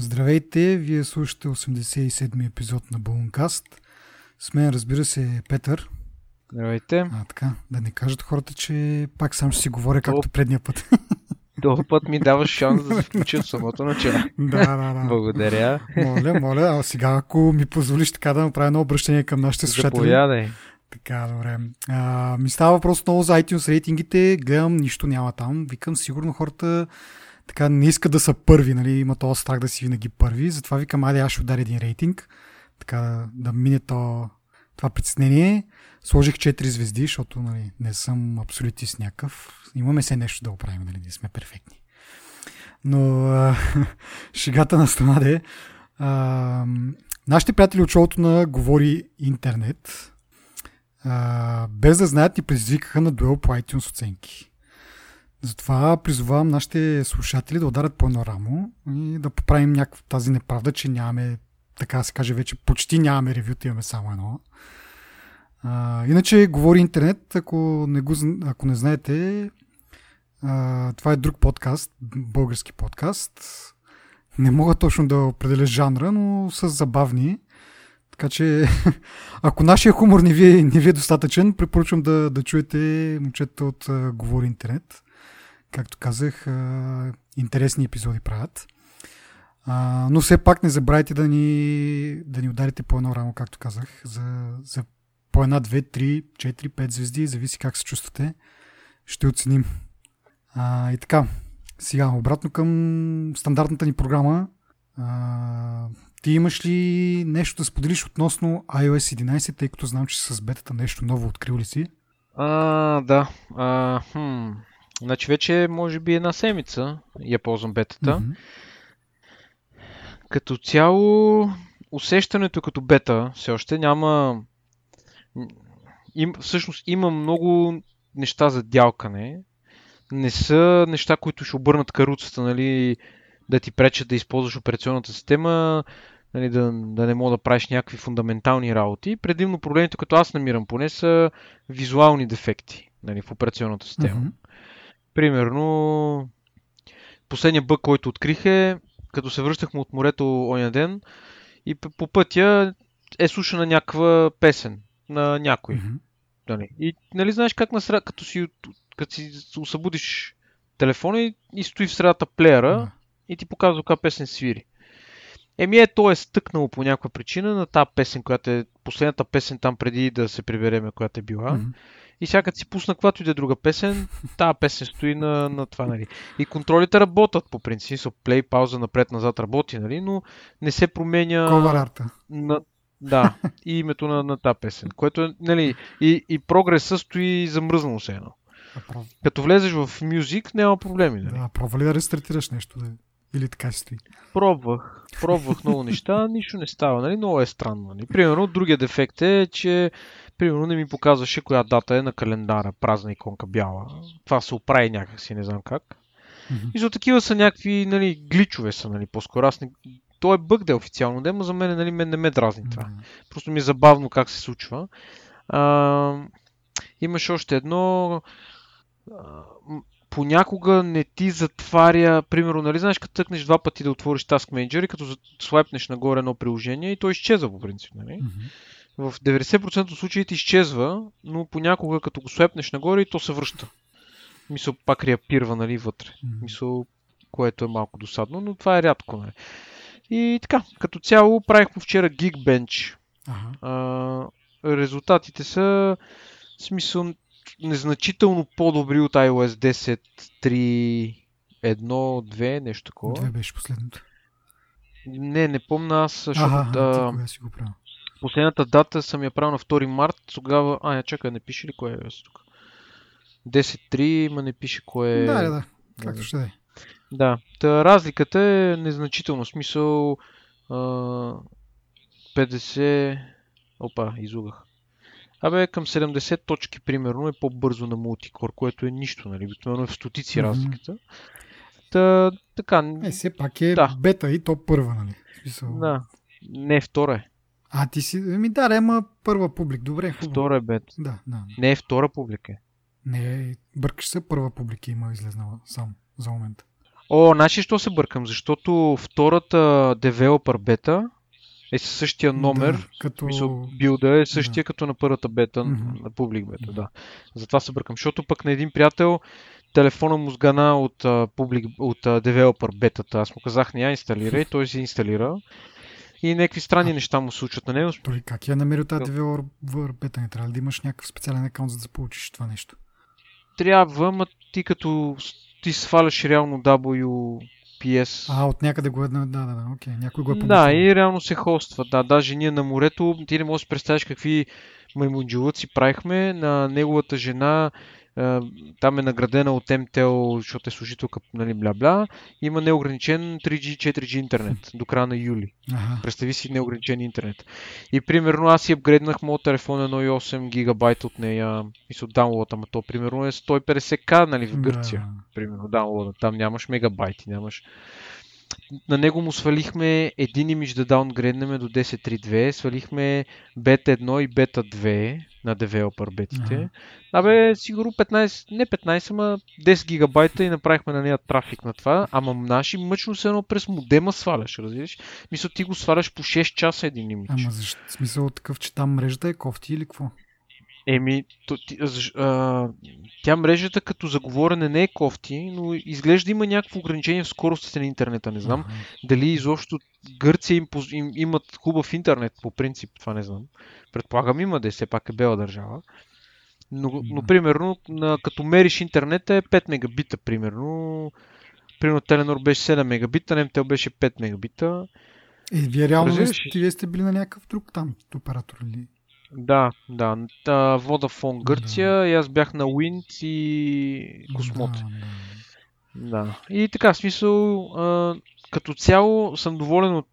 Здравейте, вие слушате 87-ми епизод на Балункаст. С мен, разбира се, Петър. Здравейте. А, така, да не кажат хората, че пак сам ще си говоря както То- предния път. Този път ми даваш шанс да се включа в самото начало. да, да, да. Благодаря. Моля, моля, а сега ако ми позволиш така да направя едно обращение към нашите слушатели. Заповядай. Така, добре. А, ми става въпрос много за iTunes рейтингите, гледам, нищо няма там. Викам, сигурно хората така не искат да са първи, нали, има този страх да си винаги първи, затова викам, айде аз ще ударя един рейтинг, така да, да мине то, това притеснение. Сложих 4 звезди, защото нали, не съм абсолютист някакъв. Имаме се нещо да оправим, нали, не сме перфектни. Но а, шегата на страна де. А, нашите приятели от шоуто на Говори Интернет, а, без да знаят, ни предизвикаха на дуел по iTunes оценки. Затова призовавам нашите слушатели да ударят по едно рамо и да поправим някаква тази неправда, че нямаме, така да се каже вече, почти нямаме ревюта, имаме само едно. А, иначе говори интернет, ако не, го, ако не знаете, а, това е друг подкаст, български подкаст. Не мога точно да определя жанра, но са забавни. Така че, ако нашия хумор не ви е, не ви е достатъчен, препоръчвам да, да чуете момчета от а, Говори Интернет. Както казах, интересни епизоди правят. Но все пак не забравяйте да ни, да ни ударите по едно рамо, както казах, за, за по една, две, три, четири, пет звезди, зависи как се чувствате. Ще оценим. А, и така, сега обратно към стандартната ни програма. А, ти имаш ли нещо да споделиш относно iOS 11, тъй като знам, че с бетата нещо ново открил ли си? А, да. А, хм. Значи вече може би една седмица я ползвам бетата. Мгм. Като цяло усещането е като бета все още няма... Им, всъщност има много неща за дялкане. Не са неща, които ще обърнат каруцата, нали, да ти пречат да използваш операционната система, нали, да, да не мога да правиш някакви фундаментални работи. Предимно проблемите, като аз намирам поне, са визуални дефекти нали, в операционната система. Мгм. Примерно, последния бък, който открих е, като се връщахме от морето оня ден и по пътя е слушана някаква песен на някой. Мгм. Нали. И нали знаеш как на среда, като си, като си освободиш телефона и, и стои в средата плеера Да. и ти показва каква песен свири. Еми е, то е стъкнало по някаква причина на тази песен, която е последната песен там преди да се прибереме, която е била. Мгм. И сега като си пусна каквато и да е друга песен, тази песен стои на, на това, нали. И контролите работят по принцип, смисъл, плей, пауза, напред-назад работи, нали, но не се променя Cover арта. на, да, и името на, на тази песен, което е, нали, и, и прогреса стои замръзнало се едно. Прав... Като влезеш в Music, няма проблеми, нали. Да, пробва ли да рестартираш нещо? Да... Или така си стои? Пробвах, пробвах много неща, нищо не става, нали? Много е странно. Нали? Примерно, другия дефект е, че примерно не ми показваше коя дата е на календара, празна иконка бяла. Това се оправи някакси, не знам как. Мгм. И за такива са някакви, нали, гличове са, нали, по-скоро. Аз не... То е бък да е официално, но за мен, нали, не ме дразни това. Да. Просто ми е забавно как се случва. А, имаше още едно. А, понякога не ти затваря, примерно, нали знаеш, като тъкнеш два пъти да отвориш Task Manager и като слайпнеш нагоре едно приложение и то изчезва по принцип, нали? Мгм. В 90% от случаите изчезва, но понякога като го слепнеш нагоре и то се връща. Мисъл пак реапирва, нали, вътре. Мисъл, което е малко досадно, но това е рядко, нали. И така, като цяло правихме вчера Geekbench. Ага. А, резултатите са в смисъл незначително по-добри от iOS 10, 3, 1, 2, нещо такова. Две беше последното. Не, не помня аз, защото Ага, а, ти кога си го правил? Последната дата съм я правил на 2 март, тогава... А, я чакай, не пише ли кое е тук? 10.3, ма не пише кое е... Да, да, да. Както ще да е. Да, та разликата е незначително. Смисъл а, 50... Опа, изугах. Абе, към 70 точки, примерно, е по-бързо на мултикор, което е нищо, нали? Обикновено е в стотици Мгм. разликата. Та, така, Е, все пак е Да. бета и то първа, нали? Смисъл... да. Не, втора е. А, ти си... Еми да, да, ама първа публик. Добре, хубаво. Втора е бет. Да, да. Не е втора публика. Не, бъркаш се, първа публика има излезнала само за момента. О, значи що се бъркам? Защото втората девелопър бета е със същия номер, Да, като... мисъл, билда е същия Да. като на първата бета, Мгм. на публик бета, да. Затова се бъркам. Защото пък на един приятел телефона му сгана от, публик, от девелопър бетата. Аз му казах не я инсталирай, той си инсталира. И някакви странни неща му случват на него. Той как я намерил тази Да. девелопър бета? Не трябва да имаш някакъв специален акаунт, за да получиш това нещо? Трябва, ма ти като ти сваляш реално WPS. А, от някъде го е... Да, да, да, окей. Някой го е Да, публикувал. и реално се хоства. Да, даже ние на морето, ти не можеш да представиш какви маймунджулъци правихме. На неговата жена, а, там е наградена от МТЛ, защото е служителка, нали, бля-бля. Има неограничен 3G, 4G интернет до края на юли. Ага. Представи си неограничен интернет. И примерно аз си апгрейднах моят телефон 1,8 гигабайта от нея и се даунлоад, ама то примерно е 150к, нали, в Гърция. Да. Примерно даунлоада. Там нямаш мегабайти, нямаш. На него му свалихме един имидж да даунгрейднем до 10.3.2, свалихме бета 1 и бета 2 на девелопър бетите. Ага. Абе, сигурно 15, не 15, ама 10 гигабайта и направихме на нея трафик на това. Ама наши мъчно се едно през модема сваляш, разбираш? Мисля, ти го сваляш по 6 часа един имидж. Ама защо? Смисъл такъв, че там мрежата е кофти или какво? Еми, то, а, тя мрежата като заговорене не е кофти, но изглежда има някакво ограничение в скоростите на интернета. Не знам Ага. дали изобщо Гърция им, им, имат хубав интернет по принцип, това не знам. Предполагам има да е, все пак е бела държава. Но, но примерно, на, като мериш интернета е 5 мегабита, примерно. Примерно Теленор беше 7 мегабита, Немтел беше 5 мегабита. Е, вие реално Разбираш ли? вие сте били на някакъв друг там оператор или? Да, да. Та, Vodafone Гърция и аз бях на Wind и Космот. Да, да. Да. И така, в смисъл, а, като цяло съм доволен от,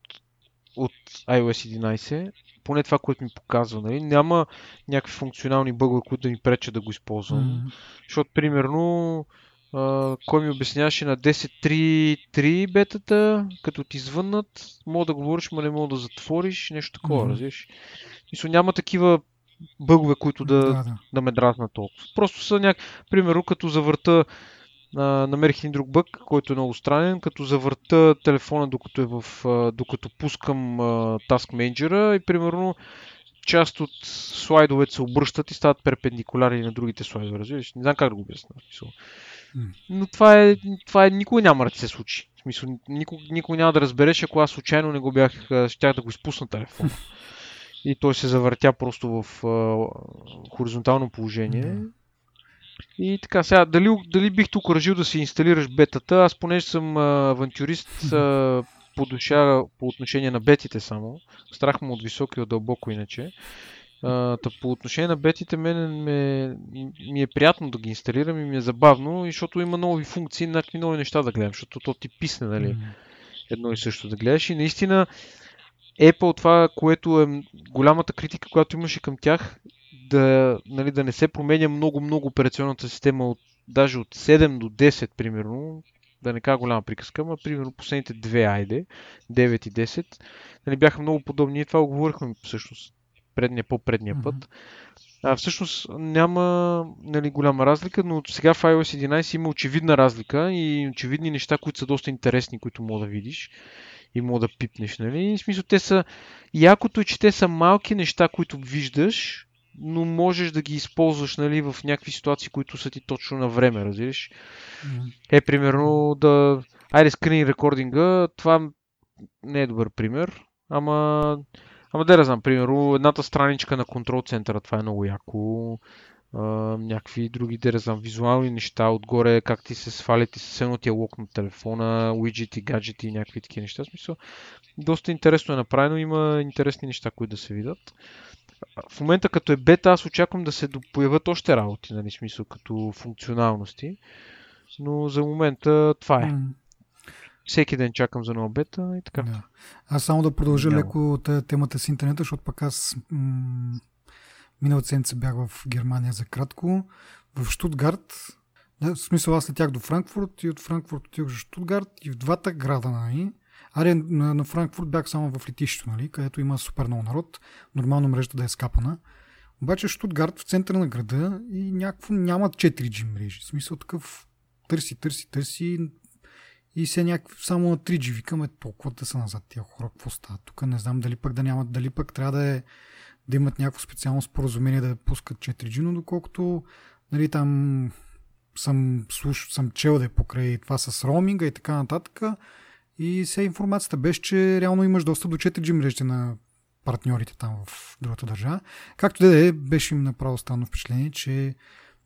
от iOS 11, поне това, което ми показва. Нали? Няма някакви функционални бъгове, които да ми пречат да го използвам. М, Защото, примерно, кой ми обясняваше на 10.3.3 бетата, като ти звъннат, мога да говориш, но не мога да затвориш, нещо такова, Мгм. разбираш. Мисля, няма такива бъгове, които да, да, да. да ме дразнат толкова. Просто са някак... Примерно, като завърта а, намерих един друг бък, който е много странен, като завърта телефона докато е в... А, докато пускам а, Task Manager и примерно част от слайдовете се обръщат и стават перпендикуларни на другите слайдове. Разбираш? Не знам как да го обясня. Но това е, това е, никога няма да се случи. В смисъл, никога, никога няма да разбереш, ако аз случайно не го бях, щях да го изпусна телефона. И той се завъртя просто в а, хоризонтално положение. И така, сега, дали, дали бих тук окоръжил да си инсталираш бетата? Аз понеже съм а, авантюрист а, по душа по отношение на бетите само. Страх му от високо и от дълбоко иначе. А, та по отношение на бетите, мен ме, ми е приятно да ги инсталирам и ми е забавно, защото има нови функции, някакви нови неща да гледам, защото то ти писне, нали? Едно и също да гледаш. И наистина Apple това, което е голямата критика, която имаше към тях, да, нали, да не се променя много-много операционната система от даже от 7 до 10, примерно, да не кажа голяма приказка, но примерно последните две айде, 9 и 10, нали, бяха много подобни и това го говорихме всъщност предния, по-предния път. А, всъщност няма нали, голяма разлика, но сега в iOS 11 има очевидна разлика и очевидни неща, които са доста интересни, които мога да видиш и мога да пипнеш. Нали? В смисъл, те са... Якото е, че те са малки неща, които виждаш, но можеш да ги използваш нали, в някакви ситуации, които са ти точно на време, разбираш? м. Е, примерно да... Айде, скрин рекординга, това не е добър пример, ама... Ама да знам, примерно, едната страничка на контрол центъра, това е много яко. А, някакви други, да знам, визуални неща, отгоре как ти се свалят и се едно ти е лок на телефона, уиджети, гаджети и някакви такива неща. В смисъл, доста интересно е направено, има интересни неща, които да се видят. В момента като е бета, аз очаквам да се появят още работи, нали, смисъл, като функционалности. Но за момента това е. Всеки ден чакам за нова бета и така. Да. Аз само да продължа Няма. леко темата с интернета, защото пък аз м- миналата седмица бях в Германия за кратко. В Штутгарт, да, в смисъл аз летях до Франкфурт и от Франкфурт отидох за Штутгарт и в двата града, нали? Аре, на, на Франкфурт бях само в летището, нали? Където има супер много народ. Нормално мрежата да е скапана. Обаче Штутгарт в центъра на града и някакво няма 4G мрежи. В смисъл такъв търси, търси, търси и се някакви само на 3G. Викаме толкова да са назад тия хора. Какво става? Тук не знам дали пък да нямат, дали пък трябва да, е, да имат някакво специално споразумение да пускат 4G, но доколкото нали, там съм, слуш, съм чел да е покрай това с роуминга и така нататък. И сега информацията беше, че реално имаш достъп до 4G мрежите на партньорите там в другата държава. Както да е, беше им направо странно впечатление, че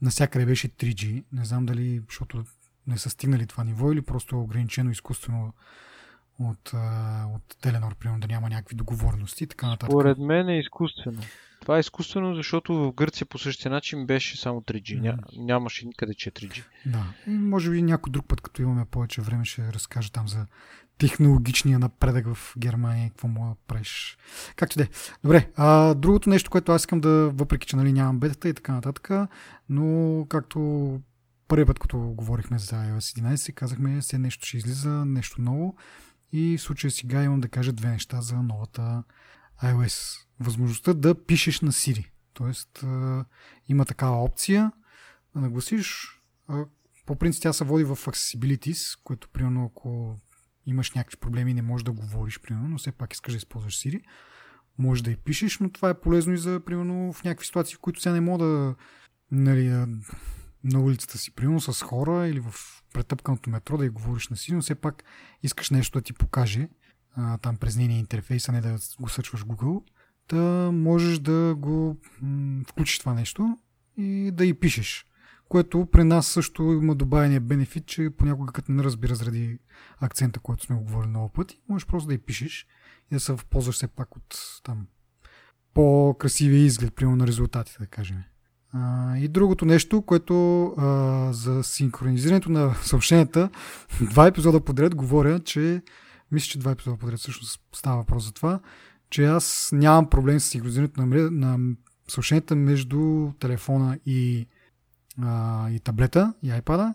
насякъде беше 3G. Не знам дали, защото не са стигнали това ниво или просто е ограничено изкуствено от, от Теленор, примерно да няма някакви договорности и така нататък. Според мен е изкуствено. Това е изкуствено, защото в Гърция по същия начин беше само 3G. Ня, нямаше никъде 4G. Да. Може би някой друг път, като имаме повече време, ще разкажа там за технологичния напредък в Германия и какво му да правиш. Както де. Добре, а, другото нещо, което аз искам да, въпреки че нали, нямам бетата и така нататък, но както първият път, като говорихме за iOS 11, казахме, се нещо ще излиза, нещо ново. И в случая сега имам да кажа две неща за новата iOS. Възможността да пишеш на Siri. Тоест, има такава опция да нагласиш. По принцип тя се води в Accessibilities, което примерно ако имаш някакви проблеми не можеш да говориш, примерно, но все пак искаш да използваш Siri, може да и пишеш, но това е полезно и за, примерно, в някакви ситуации, в които сега не мога да, нали, на улицата си, примерно с хора или в претъпканото метро да й говориш на си, но все пак искаш нещо да ти покаже а, там през нейния интерфейс, а не да го съчваш Google, да можеш да го м- включиш това нещо и да и пишеш. Което при нас също има добавения бенефит, че понякога като не разбира заради акцента, който сме говорили много пъти, можеш просто да и пишеш и да се възползваш все пак от там по-красивия изглед, примерно на резултатите, да кажем. И другото нещо, което а, за синхронизирането на съобщенията, два епизода подред говоря, че мисля, че два епизода подред всъщност става въпрос за това, че аз нямам проблем с синхронизирането на, на съобщенията между телефона и, а, и таблета и iPad.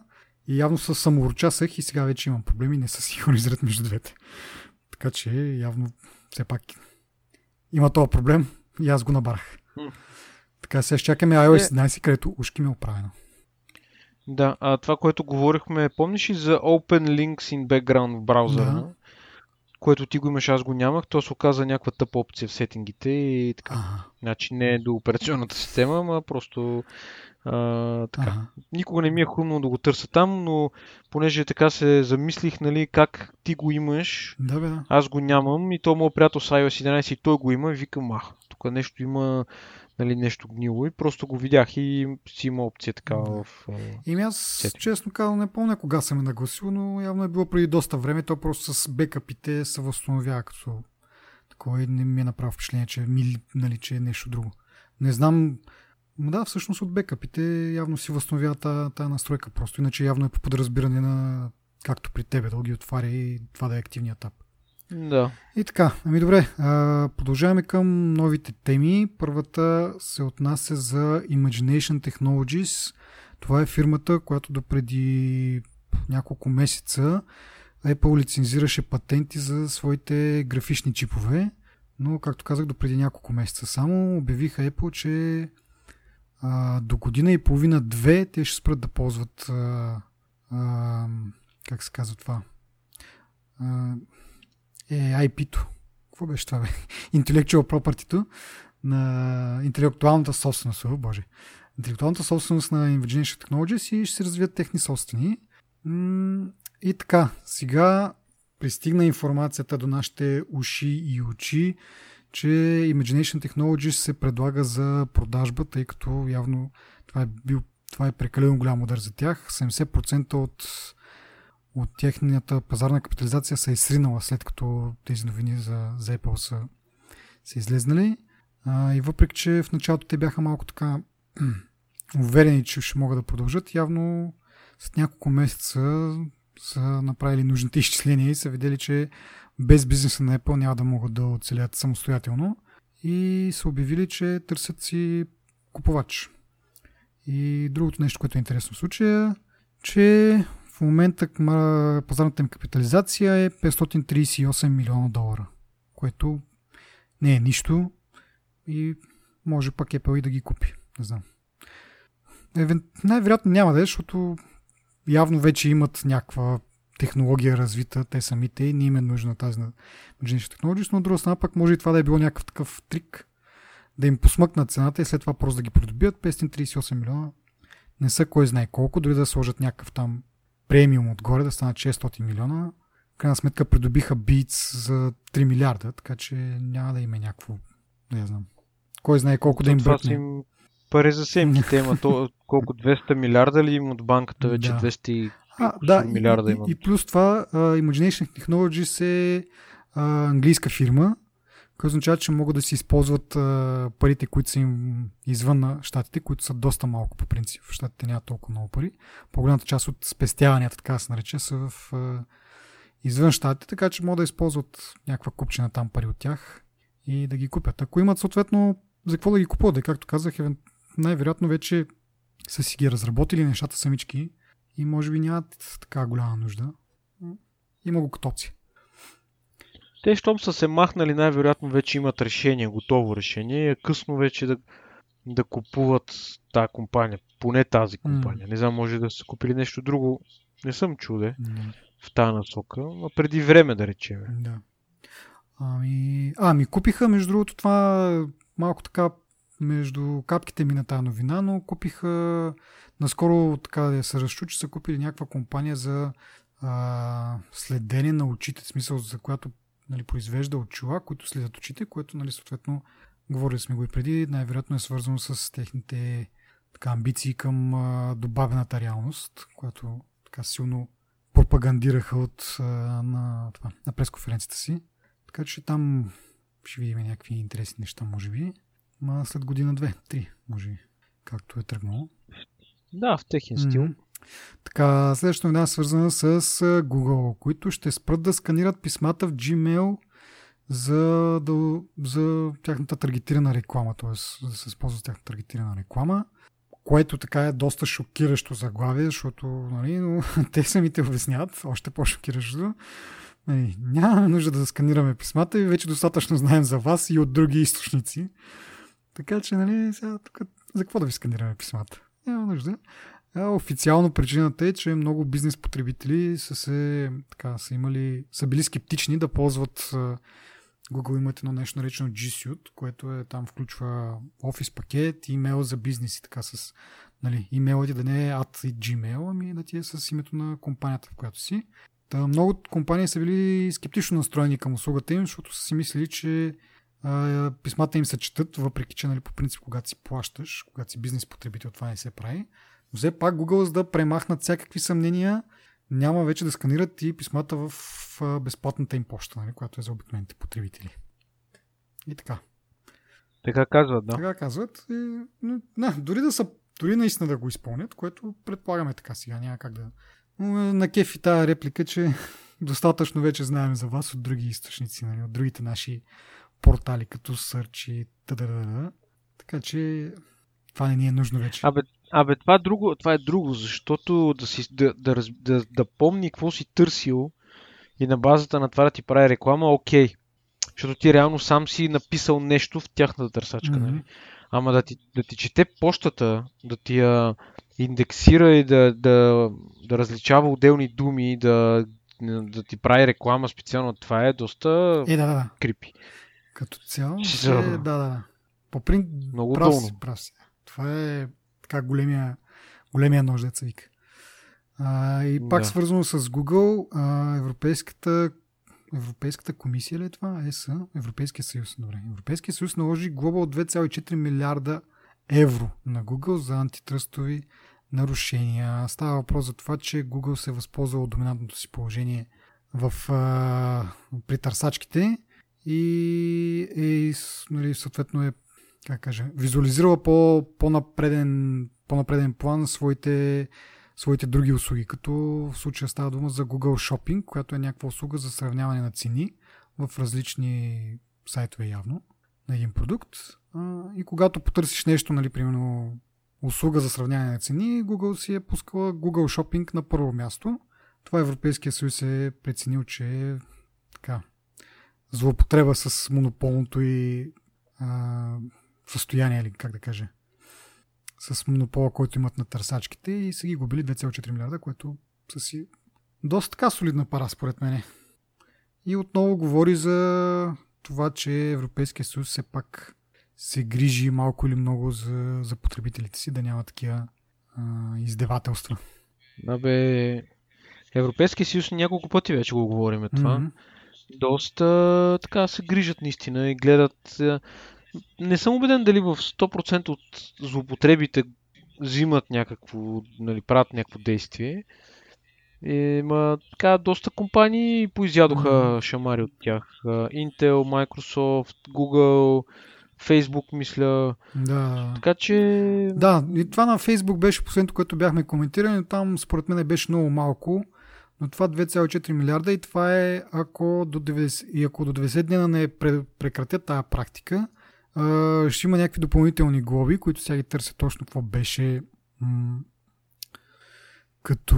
И явно се самоурчасах и сега вече имам проблеми не се синхронизират между двете. Така че явно все пак има този проблем и аз го набарах. Така сега ще чакаме iOS 11, където ушки ми е оправено. Да, а това, което говорихме, помниш ли за Open Links in Background в браузъра? Да. Което ти го имаш, аз го нямах, то се оказа някаква тъпа опция в сетингите и така. Ага. Значи не е до операционната система, ама просто а, така. Ага. Никога не ми е хрумно да го търся там, но понеже така се замислих, нали, как ти го имаш, да, бе, да. аз го нямам и то моят приятел с iOS 11 и той го има и викам, ах, тук нещо има нали, нещо гнило и просто го видях и си има опция така да. в... Ими аз, сетинг. честно казвам, не помня кога съм е нагласил, но явно е било преди доста време. То просто с бекапите се възстановява като такова и не ми е направо впечатление, че, ми, нали, че е нещо друго. Не знам, да, всъщност от бекапите явно си възстановява тази настройка просто, иначе явно е по подразбиране на както при тебе да ги отваря и това да е активният етап. Да. И така, ами добре, продължаваме към новите теми. Първата се отнася за Imagination Technologies. Това е фирмата, която допреди няколко месеца Apple лицензираше патенти за своите графични чипове, но както казах, допреди няколко месеца само обявиха Apple, че а, до година и половина-две те ще спрат да ползват а, а, как се казва това? А, е IP-то. Какво беше това, бе? Intellectual property на интелектуалната собственост, о, боже. Интелектуалната собственост на Imagination Technologies и ще се развият техни собствени. И така, сега пристигна информацията до нашите уши и очи, че Imagination Technologies се предлага за продажба, тъй като явно това е, бил, това е прекалено голям удар за тях. 70% от от тяхната пазарна капитализация се е сринала след като тези новини за, за Apple са, са излезнали. А, и въпреки, че в началото те бяха малко така уверени, че ще могат да продължат, явно след няколко месеца са направили нужните изчисления и са видели, че без бизнеса на Apple няма да могат да оцелят самостоятелно и са обявили, че търсят си купувач. И другото нещо, което е интересно в случая, че в момента пазарната им капитализация е 538 милиона долара, което не е нищо и може пък Apple и да ги купи. Не знам. Най-вероятно няма да е, защото явно вече имат някаква технология развита, те самите, и не им е нужна тази на Imagination Technologies, но от друга страна пък може и това да е било някакъв такъв трик, да им посмъкнат цената и след това просто да ги придобият. 538 милиона не са кой знае колко, дори да сложат някакъв там премиум отгоре, да станат 600 милиона. В крайна сметка придобиха Beats за 3 милиарда, така че няма да има някакво, не знам. Кой знае колко да им бръкне. Им пари за семките има то, колко 200 милиарда ли има от банката вече да. 200 а, да, милиарда и, има. И, и плюс това uh, Imagination Technologies е uh, английска фирма, което означава, че могат да си използват парите, които са им извън на щатите, които са доста малко по принцип. В щатите няма толкова много пари. По-голямата част от спестяванията, така се нарече, са в извън щатите, така че могат да използват някаква купчина там пари от тях и да ги купят. Ако имат съответно за какво да ги купуват, както казах, най-вероятно вече са си ги разработили нещата самички и може би нямат така голяма нужда. Има го котоци. Те, щом са се махнали, най-вероятно вече имат решение, готово решение и е късно вече да, да купуват тази компания, поне тази компания. Mm. Не знам, може да са купили нещо друго. Не съм чуде mm. в тази насока, но преди време да речем. Да. Ами, ами купиха, между другото, това малко така между капките ми на тази новина, но купиха наскоро така да се разчу, че са купили някаква компания за а, следене на очите, в смисъл за която нали, произвежда очила, които следят очите, което нали, съответно говорили сме го и преди, най-вероятно е свързано с техните така, амбиции към а, добавената реалност, която така силно пропагандираха от, а, на, това, на пресконференцията си. Така че там ще видим някакви интересни неща, може би. Ма след година, две, три, може би, както е тръгнало. Да, в техен стил. Mm-hmm. Така, следващата новина е свързана с Google, които ще спрат да сканират писмата в Gmail за, да, за тяхната таргетирана реклама, т.е. да се използва тяхната таргетирана реклама, което така е доста шокиращо заглавие, защото нали, но, те самите обясняват, още по-шокиращо. Нали, няма нужда да сканираме писмата и вече достатъчно знаем за вас и от други източници. Така че, нали, сега тук за какво да ви сканираме писмата? Няма нужда. Официално причината е, че много бизнес потребители са, се, така, са, имали, са били скептични да ползват Google имат едно нещо наречено G Suite, което е там включва офис пакет, имейл за бизнес и така с нали, имейлът ти да не е at Gmail, ами да ти е с името на компанията, в която си. Та, много компании са били скептично настроени към услугата им, защото са си мислили, че а, писмата им се четат, въпреки че нали, по принцип когато си плащаш, когато си бизнес потребител, това не се прави. Все пак Google, за да премахнат всякакви съмнения, няма вече да сканират и писмата в безплатната им почта, нали, която е за обикновените потребители. И така. Така казват, да. Така казват. И, но, не, дори да са, дори наистина да го изпълнят, което предполагаме така сега, няма как да... На кеф и тази реплика, че достатъчно вече знаем за вас от други източници, нали, от другите наши портали, като Search и т.д. Така че това не ни е нужно вече. Абе, абе това, друго, това е друго, защото да, си, да, да, да, да помни какво си търсил и на базата на това да ти прави реклама, окей. Защото ти реално сам си написал нещо в тяхната търсачка. Mm-hmm. Нали? Ама да ти, да ти чете почтата, да ти я индексира и да, да, да различава отделни думи, да, да ти прави реклама специално, това е доста е, да, да, крипи. Като цяло, ще, да, да. По принцип, Много прав си, прав си. Това е така големия, големия нож, деца вика. А, и пак да. свързано с Google, а, Европейската, Европейската комисия ли е това? ЕС? Европейския съюз. Добре. Европейския съюз наложи глоба от 2,4 милиарда евро на Google за антитръстови нарушения. Става въпрос за това, че Google се е възползва от доминантното си положение в, а, при търсачките и, и нали, съответно е как кажа, визуализирала по, по-напреден, по-напреден план своите, своите други услуги, като в случая става дума за Google Shopping, която е някаква услуга за сравняване на цени в различни сайтове явно на един продукт. И когато потърсиш нещо, нали, примерно услуга за сравняване на цени, Google си е пускала Google Shopping на първо място. Това Европейския съюз е преценил, че е така, злоупотреба с монополното и а, състояние, или как да кажа, с монопола, който имат на търсачките и са ги губили 2,4 милиарда, което са си доста така солидна пара, според мен. И отново говори за това, че Европейския съюз все пак се грижи малко или много за, за потребителите си, да няма такива а, издевателства. Абе, Европейския съюз няколко пъти вече го говорим това. Mm-hmm. Доста така се грижат наистина и гледат. Не съм убеден дали в 100% от злоупотребите взимат някакво, нали, правят някакво действие. И, ма, така, доста компании поизядоха mm-hmm. шамари от тях. Intel, Microsoft, Google, Facebook, мисля. Да. Така че... Да, и това на Facebook беше последното, което бяхме коментирали, но там според мен беше много малко. Но това 2,4 милиарда и това е ако до 90, и ако до 90 дни не прекратят тази практика, ще има някакви допълнителни глоби, които сега ги търсят точно какво беше. М- като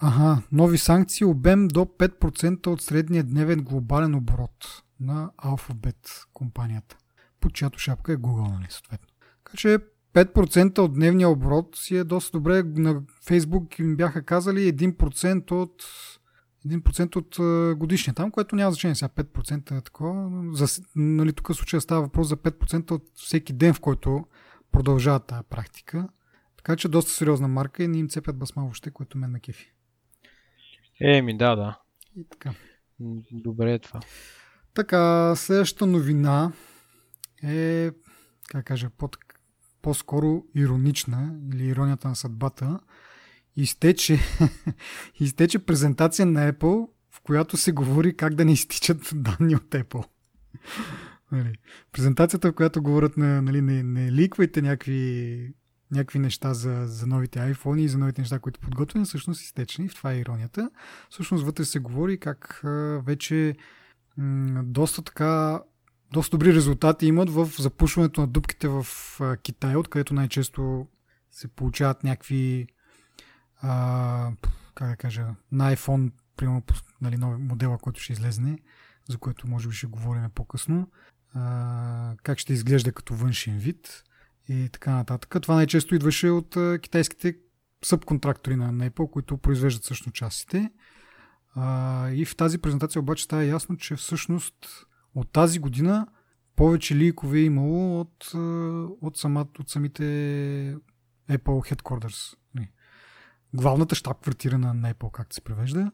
ага, нови санкции, обем до 5% от средния дневен глобален оборот на Alphabet компанията, под чиято шапка е Google, нали, съответно. Така че 5% от дневния оборот си е доста добре. На Facebook им бяха казали 1% от 1% от годишния там, което няма значение сега 5% е такова. За, нали, тук в случая става въпрос за 5% от всеки ден, в който продължава тази практика. Така че доста сериозна марка и не им цепят басма въобще, което мен на кефи. Еми, да, да. И така. Добре е това. Така, следващата новина е, как кажа, под, по-скоро иронична или иронията на съдбата. Изтече, изтече презентация на Apple, в която се говори как да не изтичат данни от Apple. Нали, презентацията, в която говорят на, нали, не, не ликвайте някакви някакви неща за, за новите iPhone и за новите неща, които подготвяме, всъщност изтечени. В това е иронията. Всъщност вътре се говори как а, вече доста така доста добри резултати имат в запушването на дупките в а, Китай, откъдето най-често се получават някакви а, как да кажа, на iPhone, примерно, нали, нови модела, който ще излезне, за което може би ще говорим по-късно, а, как ще изглежда като външен вид и така нататък. Това най-често идваше от а, китайските субконтрактори на Apple, които произвеждат също частите. А, и в тази презентация обаче става ясно, че всъщност от тази година повече ликове е имало от, от, самат, от самите Apple Headquarters. Главната щаб квартира на Apple, както се превежда.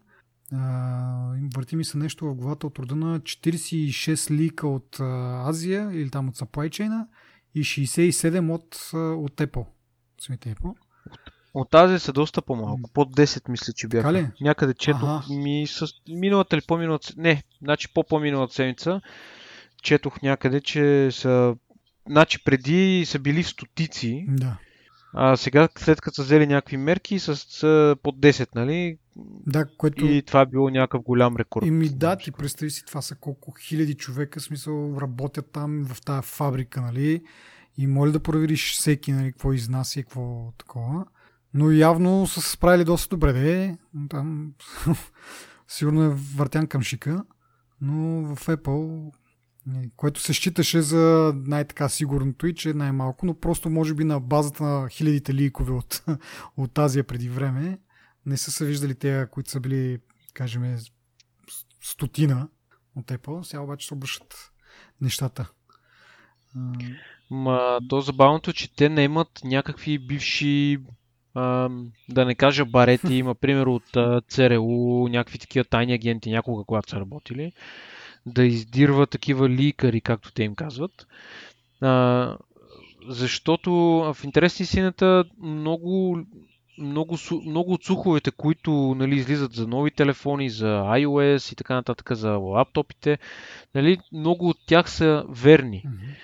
върти ми се нещо в главата от рода на 46 лика от Азия или там от supply chain и 67 от, от Apple. Самите Apple. От тази са доста по-малко. Под 10 мисля, че бяха. Някъде четох ага. ми с миналата или по-миналата... Не, значи по-по-миналата седмица четох някъде, че са... Значи преди са били в стотици. Да. А сега, след като са взели някакви мерки, са под 10, нали? Да, което... И това е било някакъв голям рекорд. И ми да, ти представи си, това са колко хиляди човека, смисъл, работят там в тази фабрика, нали? И моля да провериш всеки, нали, какво изнася и какво такова. Но явно са се справили доста добре, де. Там сигурно е въртян към шика. Но в Apple, което се считаше за най-така сигурното и че е най-малко, но просто може би на базата на хилядите ликове от, от тази преди време, не са се виждали те, които са били, кажем, стотина от Apple. Сега обаче се обръщат нещата. Ма, то забавното, че те не имат някакви бивши а, да не кажа барети, има пример от а, ЦРУ, някакви такива тайни агенти някога, когато са работили, да издирва такива ликари, както те им казват. А, защото в интерес на истината много, много, много от слуховете, които нали, излизат за нови телефони, за iOS и така нататък, за лаптопите, нали, много от тях са верни. Mm-hmm.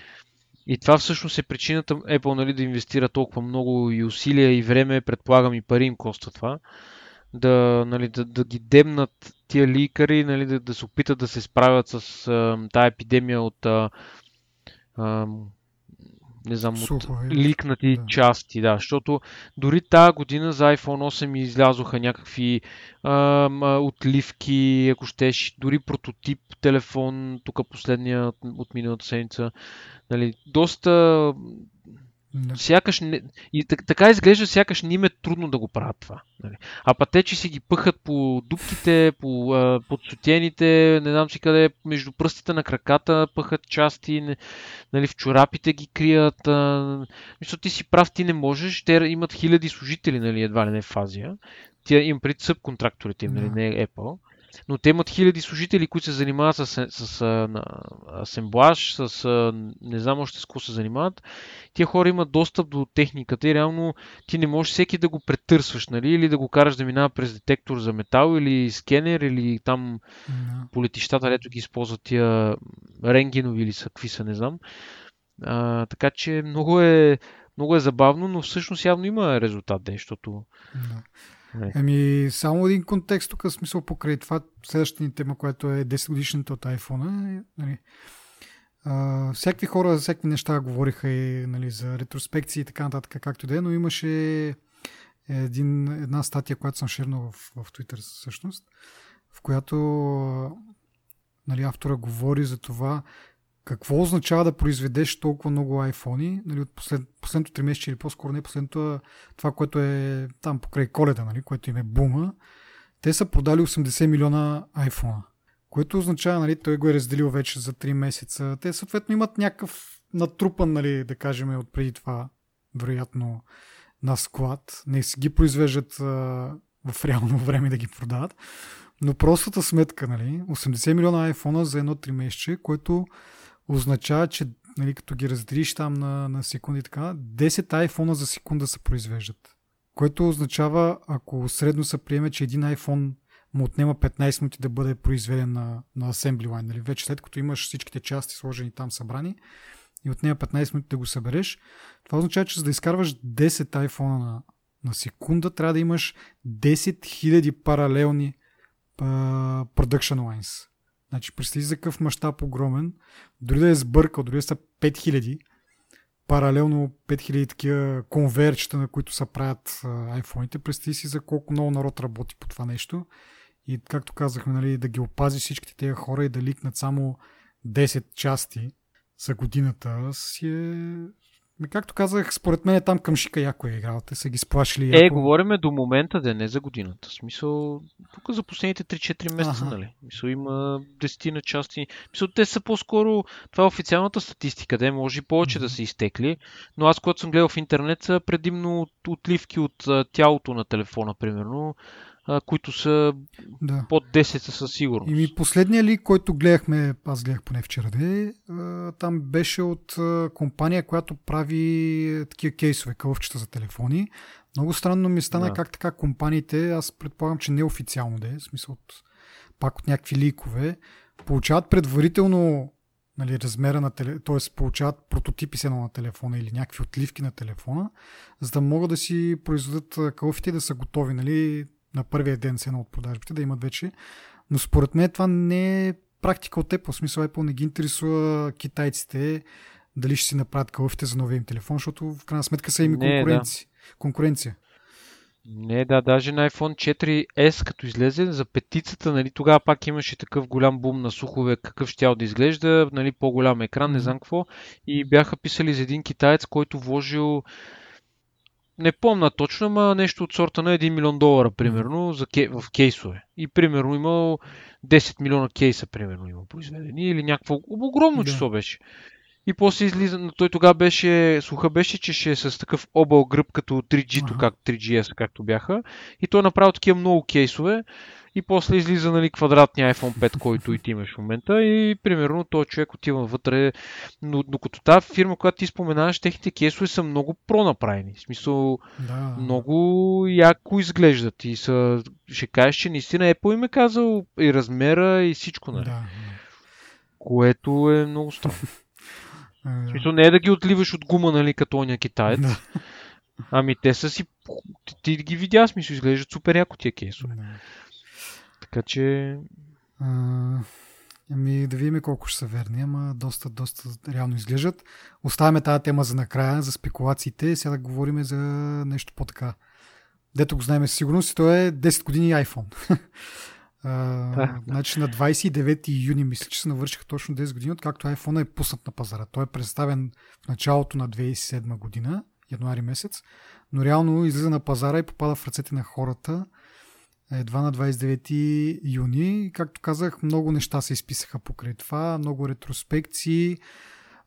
И това всъщност е причината Apple нали, да инвестира толкова много и усилия и време, предполагам и пари им коства това, да, нали, да, да ги демнат тия ликари, нали, да, да се опитат да се справят с а, тая епидемия от а, а, не знам, Сухо, от ликнати да. части, да, защото дори тази година за iPhone 8 излязоха някакви а, отливки, ако щеш, дори прототип телефон, тук последния от, от миналата седмица. Нали, доста Да. Сякаш не, и така изглежда, сякаш не им е трудно да го правят това. Нали. А па те, че си ги пъхат по дубките, по, а, под сутените, не знам си къде, между пръстите на краката пъхат части, не, нали, в чорапите ги крият. А, мисля, ти си прав, ти не можеш. Те имат хиляди служители, нали, едва ли не в Азия. Тя им пред събконтракторите им, нали, не е Apple но те имат хиляди служители, които се занимават с, с, с асемблаж, с не знам още с какво се занимават. Тия хора имат достъп до техниката и реално ти не можеш всеки да го претърсваш, нали? Или да го караш да минава през детектор за метал, или скенер, или там no. по летищата, лето ги използват тия ренгенови или са, какви са, не знам. А, така че много е, много е забавно, но всъщност явно има резултат, защото... No. Еми, само един контекст тук, смисъл покрай това, следващата ни тема, която е 10 годишната от iPhone. Нали, а, всякакви хора за всякакви неща говориха и нали, за ретроспекции и така нататък, както да е, но имаше един, една статия, която съм ширнал в, в Twitter всъщност, в която нали, автора говори за това какво означава да произведеш толкова много iPhone нали, от послед, последното 3 месеца или по-скоро не последното, това, което е там покрай коледа, нали, което им е бума. Те са продали 80 милиона iPhone, което означава, нали, той го е разделил вече за 3 месеца. Те съответно имат някакъв натрупан, нали, да кажем, от преди това, вероятно, на склад. Не си ги произвеждат а, в реално време да ги продават. Но простата сметка, нали, 80 милиона iPhone за едно 3 месече, което означава, че нали, като ги разделиш там на, на секунди така, 10 iPhone за секунда се произвеждат. Което означава, ако средно се приеме, че един iPhone му отнема 15 минути да бъде произведен на, на Assembly Line. Нали? Вече след като имаш всичките части сложени там събрани и отнема 15 минути да го събереш, това означава, че за да изкарваш 10 iPhone на, на секунда, трябва да имаш 10 000 паралелни uh, production lines. Значи, представи за какъв мащаб огромен. Дори да е сбъркал, дори да са 5000, паралелно 5000 такива конверчета, на които се правят айфоните, представи си за колко много народ работи по това нещо. И както казахме, нали, да ги опази всичките тези хора и да ликнат само 10 части за годината си е Както казах, според мен е там към Шика яко е играл. Те са ги сплашили. Е, яко. говориме до момента, да не за годината. В смисъл, тук за последните 3-4 месеца, ага. нали? Мисъл, има десетина части. Мисъл, те са по-скоро, това е официалната статистика, да може и повече mm-hmm. да са изтекли. Но аз, когато съм гледал в интернет, са предимно отливки от тялото на телефона, примерно а, които са да. под 10 със сигурност. И последния ли, който гледахме, аз гледах поне вчера, де, там беше от компания, която прави такива кейсове, кълъвчета за телефони. Много странно ми стана да. как така компаниите, аз предполагам, че неофициално де, в смисъл от, пак от някакви ликове, получават предварително нали, размера на телефона, т.е. получават прототипи се на телефона или някакви отливки на телефона, за да могат да си произведат кълфите да са готови, нали, на първия ден с едно от продажбите, да имат вече. Но според мен това не е практика от Apple. В смисъл Apple не ги интересува китайците дали ще си направят кълъфите за новия им телефон, защото в крайна сметка са им конкуренция. Да. конкуренция. Не, да, даже на iPhone 4S като излезе за петицата, нали, тогава пак имаше такъв голям бум на слухове, какъв ще да изглежда, нали, по-голям екран, не знам какво. И бяха писали за един китаец, който вложил не помна точно, ама нещо от сорта на 1 милион долара, примерно, за кей, в кейсове. И примерно имал 10 милиона кейса, примерно, има произведени, или някакво огромно да. число беше. И после излиза, но той тогава беше, слуха беше, че ще е с такъв объл гръб като 3G, ага. как 3GS, както бяха. И той направи такива много кейсове и после излиза нали, квадратния iPhone 5, който и ти имаш в момента и примерно този човек отива вътре. Но докато тази фирма, която ти споменаваш, техните кейсове са много пронаправени. В смисъл, да. много яко изглеждат и са, ще кажеш, че наистина Apple им е казал и размера и всичко, нали? Да. Което е много странно. В смисъл не е да ги отливаш от гума, нали, като оня китаец. Да. Ами те са си... Ти, ти ги видя, смисъл, изглеждат супер яко тия кейсове. Да. Така че... А, ами да видим колко ще са верни, ама доста, доста реално изглеждат. Оставяме тази тема за накрая, за спекулациите. Сега да говорим за нещо по-така. Дето го знаем със сигурност, то е 10 години iPhone. А, значи на 29 юни, мисля, че се навършиха точно 10 години, откакто iPhone е пуснат на пазара. Той е представен в началото на 2007 година, януари месец, но реално излиза на пазара и попада в ръцете на хората едва на 29 юни. Както казах, много неща се изписаха покрай това, много ретроспекции.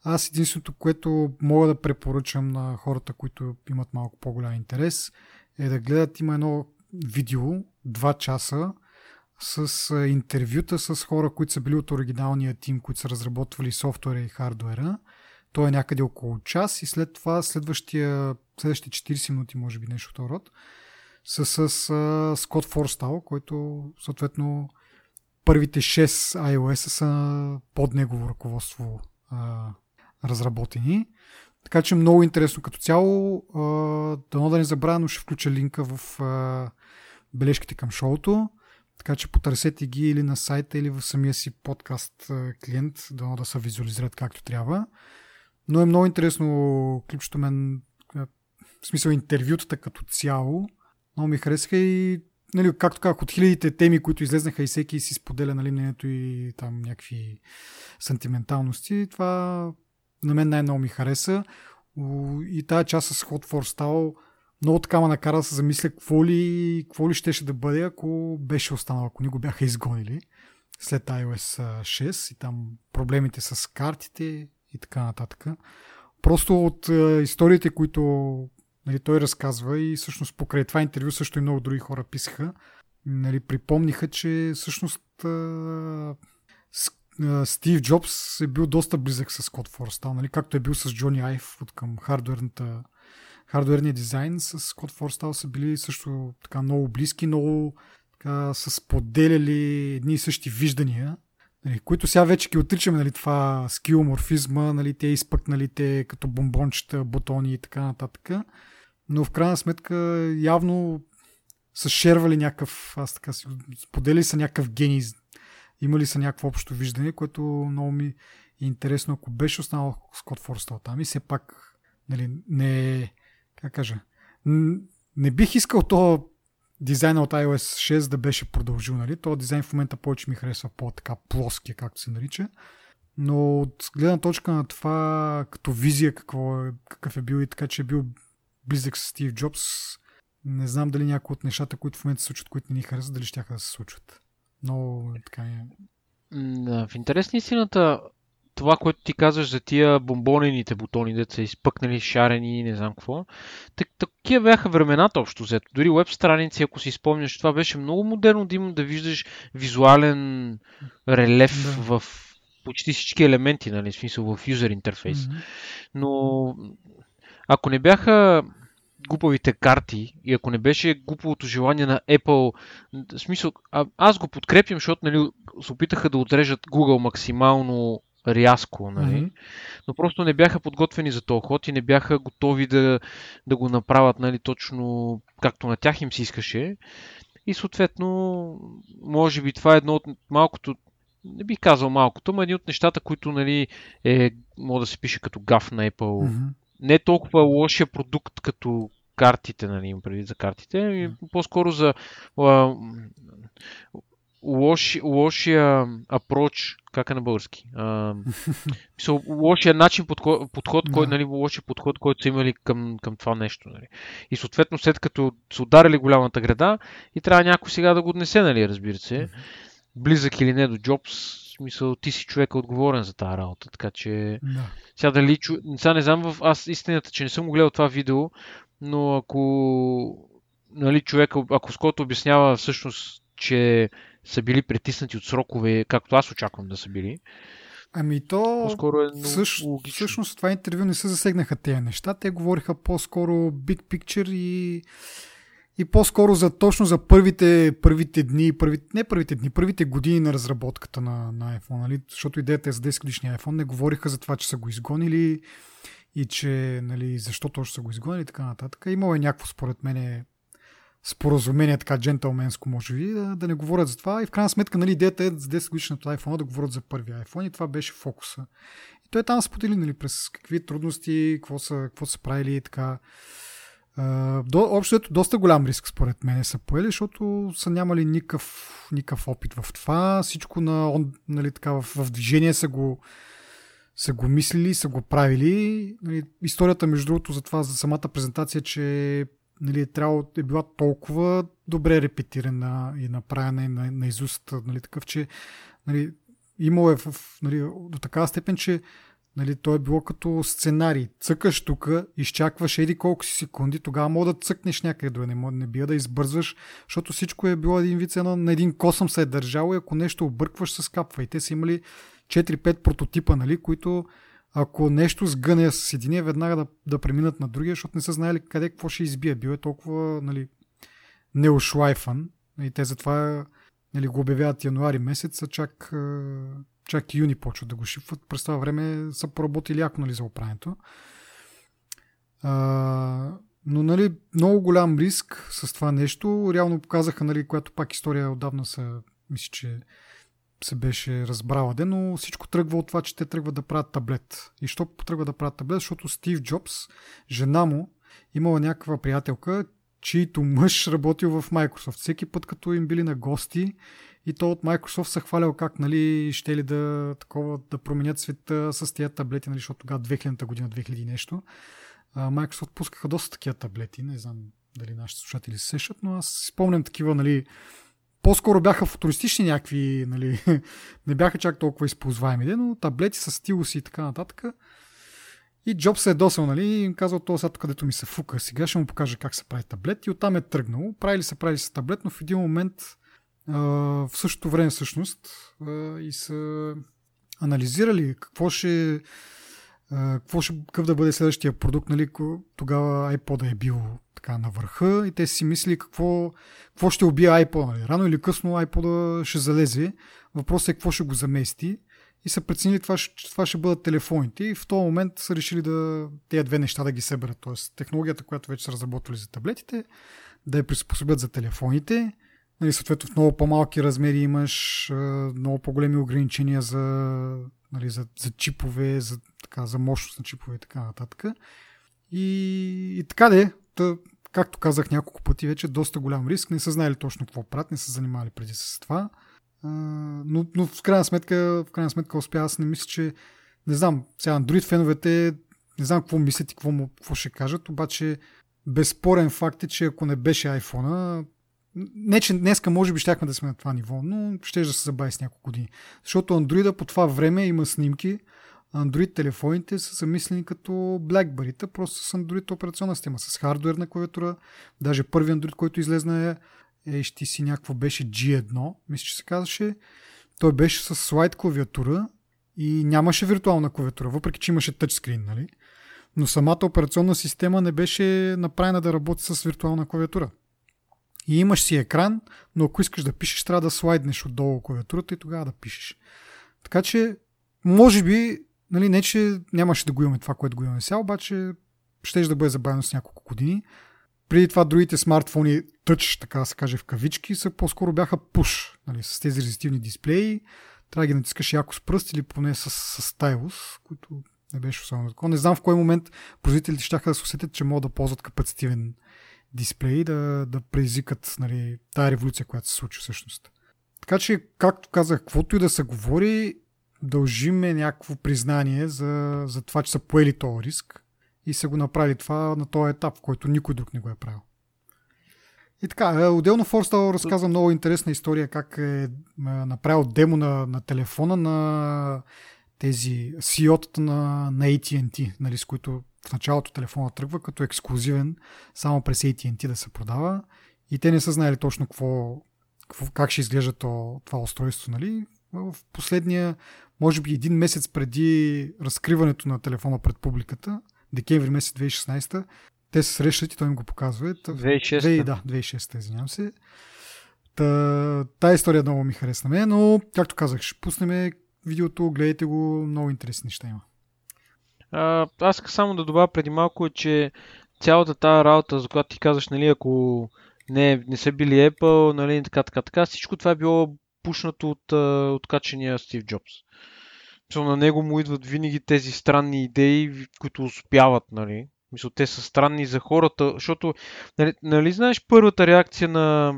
Аз единственото, което мога да препоръчам на хората, които имат малко по-голям интерес, е да гледат, има едно видео, 2 часа, с интервюта с хора, които са били от оригиналния тим, които са разработвали софтуера и хардуера. Той е някъде около час и след това следващия, следващите 40 минути, може би нещо от род, са с uh, Скот Форстал, който съответно първите 6 iOS са под негово ръководство uh, разработени. Така че много интересно като цяло. Дано да не забравя, но ще включа линка в uh, бележките към шоуто. Така че потърсете ги или на сайта, или в самия си подкаст клиент, дано да се визуализират както трябва. Но е много интересно клипчето мен, в смисъл интервютата като цяло. Много ми харесаха и нали, както казах, от хилядите теми, които излезнаха и всеки си споделя нали, мнението и там някакви сантименталности, това на мен най-много ми хареса. И тази част с Hot for Style много така ме накара да се замисля какво ли, какво ли щеше да бъде, ако беше останало, ако ни го бяха изгонили след iOS 6 и там проблемите с картите и така нататък. Просто от историите, които нали, той разказва и всъщност покрай това интервю също и много други хора писаха, нали, припомниха, че всъщност Стив Джобс е бил доста близък с Код Форстал, нали, както е бил с Джони Айв от към хардуерната хардуерния дизайн с Код Форстал са били също така много близки, много така, са споделяли едни и същи виждания, нали, които сега вече ги отричаме, нали, това скилморфизма, нали, те изпъкналите като бомбончета, бутони и така нататък. Но в крайна сметка явно са шервали някакъв, аз така си, споделили са някакъв гений, имали са някакво общо виждане, което много ми е интересно, ако беше останал Скот Форстал там и все пак нали, не е как кажа, не бих искал то дизайна от iOS 6 да беше продължил, нали? То дизайн в момента повече ми харесва по-така плоския, както се нарича. Но от гледна точка на това, като визия какво е, какъв е бил и така, че е бил близък с Стив Джобс, не знам дали някои от нещата, които в момента се случват, които не ни харесват, дали ще да се случват. Но така е. В интерес на истината, това, което ти казваш за тия бомбонените бутони, деца са изпъкнали, шарени, не знам какво. Так, такива бяха времената общо взето. Дори веб страници, ако си спомняш, това беше много модерно да има да виждаш визуален релеф да. в почти всички елементи, нали, в смисъл в юзер интерфейс. Mm-hmm. Но ако не бяха глупавите карти и ако не беше глуповото желание на Apple, в смисъл, а, аз го подкрепям, защото нали, се опитаха да отрежат Google максимално рязко, нали? Mm-hmm. но просто не бяха подготвени за този ход и не бяха готови да, да го направят нали, точно както на тях им се искаше. И съответно, може би това е едно от малкото, не бих казал малкото, но един от нещата, които нали, е, може да се пише като гаф на Apple. Mm-hmm. Не толкова лошия продукт като картите, нали, им преди за картите, mm-hmm. по-скоро за а, лош, лошия апроч, как е на български? А, мисъл, лошия начин, подход, подход да. кой, нали, лошия подход, който са имали към, към това нещо. Нали. И съответно, след като са ударили голямата града, и трябва някой сега да го отнесе, нали, разбира се. Близък или не до Джобс, смисъл, ти си човека отговорен за тази работа, така че да. сега дали, сега не знам, в... аз истината, че не съм го гледал това видео, но ако нали, човека, ако Скот обяснява всъщност, че са били притиснати от срокове, както аз очаквам да са били. Ами то, по-скоро е всъщ, всъщност това интервю не се засегнаха тези неща. Те говориха по-скоро big picture и, и по-скоро за точно за първите, първите дни, първите, не първите дни, първите години на разработката на, на iPhone. Нали? Защото идеята е за 10 годишния iPhone. Не говориха за това, че са го изгонили и че нали, защо точно са го изгонили и така нататък. Имало е някакво, според мен, споразумение, така джентълменско, може би, да, да не говорят за това. И в крайна сметка, нали, идеята е за 10 годишното iPhone да говорят за първия iPhone и това беше фокуса. И той там сподели, нали, през какви трудности, какво са, какво са правили и така. До, общо ето доста голям риск според мен са поели, защото са нямали никакъв, никакъв опит в това. Всичко на, он, нали, така, в, в движение са го, са го мислили, са го правили. Нали, историята, между другото, за това, за самата презентация, че нали, е, трябвало, е била толкова добре репетирана и направена и на, на изуст, нали, такъв, че нали, имало е в, нали, до такава степен, че Нали, то е било като сценарий. Цъкаш тук, изчакваш еди колко си секунди, тогава мога да цъкнеш някъде до не, не бия да избързваш, защото всичко е било един вид, едно, на един косъм се е държало и ако нещо объркваш, се скапва. И те са имали 4-5 прототипа, нали, които ако нещо сгъне с единия, веднага да, да преминат на другия, защото не са знаели къде какво ще избие. Бил е толкова нали, неошлайфан. И те затова нали, го обявяват януари месец, а чак чак юни почват да го шипват. През това време са поработили яко нали, за оправенето. А, но нали, много голям риск с това нещо. Реално показаха, нали, която пак история отдавна са, мисля, че се беше разбрала де, но всичко тръгва от това, че те тръгват да правят таблет. И що тръгва да правят таблет? Защото Стив Джобс, жена му, имала някаква приятелка, чийто мъж работил в Microsoft. Всеки път, като им били на гости и то от Microsoft са хвалял как, нали, ще ли да, такова, да променят света с тия таблети, нали, защото тогава 2000-та година, 2000 нещо. Microsoft пускаха доста такива таблети, не знам дали нашите слушатели се сещат, но аз спомням такива, нали, по-скоро бяха футуристични някакви, нали, не бяха чак толкова използваеми, но таблети с стилуси и така нататък. И Джоб се е досъл, нали, и им казал, това сега където ми се фука, сега ще му покажа как се прави таблет. И оттам е тръгнал. Правили се, правили се таблет, но в един момент в същото време всъщност и са анализирали какво ще какво ще, какъв да бъде следващия продукт, нали, тогава iPod е бил така на върха и те си мислили какво, какво ще убие iPod. Нали. Рано или късно iPod ще залезе. Въпросът е какво ще го замести и са преценили това, това ще бъдат телефоните и в този момент са решили да тези две неща да ги съберат. Тоест технологията, която вече са разработвали за таблетите, да я приспособят за телефоните Нали, съответно в много по-малки размери имаш много по-големи ограничения за, нали, за, за чипове, за, така, за мощност на чипове и така нататък. И, и така де, както казах няколко пъти вече, доста голям риск. Не са знаели точно какво правят, не са занимали преди с това. А, но, но в крайна сметка, в крайна сметка успя. Аз не мисля, че не знам, сега Android феновете не знам какво мислят и какво, му, какво ще кажат, обаче безспорен факт е, че ако не беше iPhone, не, че днеска може би щяхме да сме на това ниво, но ще да се забави с няколко години. Защото Android по това време има снимки, Android телефоните са замислени като BlackBerry, просто с Android операционна система, с хардуерна клавиатура. Даже първи Android, който излезна е HTC някакво беше G1, мисля, че се казваше. Той беше с слайд клавиатура и нямаше виртуална клавиатура, въпреки че имаше тъчскрин, нали? Но самата операционна система не беше направена да работи с виртуална клавиатура. И имаш си екран, но ако искаш да пишеш, трябва да слайднеш отдолу клавиатурата и тогава да пишеш. Така че, може би, нали, не че нямаше да го имаме това, което го имаме сега, обаче ще да бъде забавено с няколко години. Преди това другите смартфони тъч, така да се каже в кавички, са по-скоро бяха push, нали, с тези резистивни дисплеи. Трябва да ги натискаш яко с пръст или поне с, с стайлус, които не беше особено такова. Не знам в кой момент производителите ще да се усетят, че могат да ползват капацитивен дисплеи да, да предизвикат нали, тая революция, която се случи всъщност. Така че, както казах, каквото и да се говори, дължиме някакво признание за, за това, че са поели този риск и са го направили това на този етап, в който никой друг не го е правил. И така, е, отделно Форстал разказва много интересна история как е, е направил демо на, на телефона на тези CEO-тата на, на AT&T, нали, с които в началото телефона тръгва като ексклюзивен само през AT&T да се продава и те не са знаели точно какво, какво как ще изглежда то, това устройство. Нали? В последния, може би един месец преди разкриването на телефона пред публиката, декември месец 2016, те се срещат и той им го показва. 2006. Да, 2006, извинявам се. Та, тая история много ми харесна мен, но, както казах, ще пуснем видеото, гледайте го, много интересни неща има. А, аз искам само да добавя преди малко, че цялата тази работа, за която ти казваш, нали, ако не, не са били Apple, нали, така, така, така, всичко това е било пушнато от, от качения Стив Джобс. на него му идват винаги тези странни идеи, които успяват, нали. Мисля, те са странни за хората, защото, нали, нали знаеш първата реакция на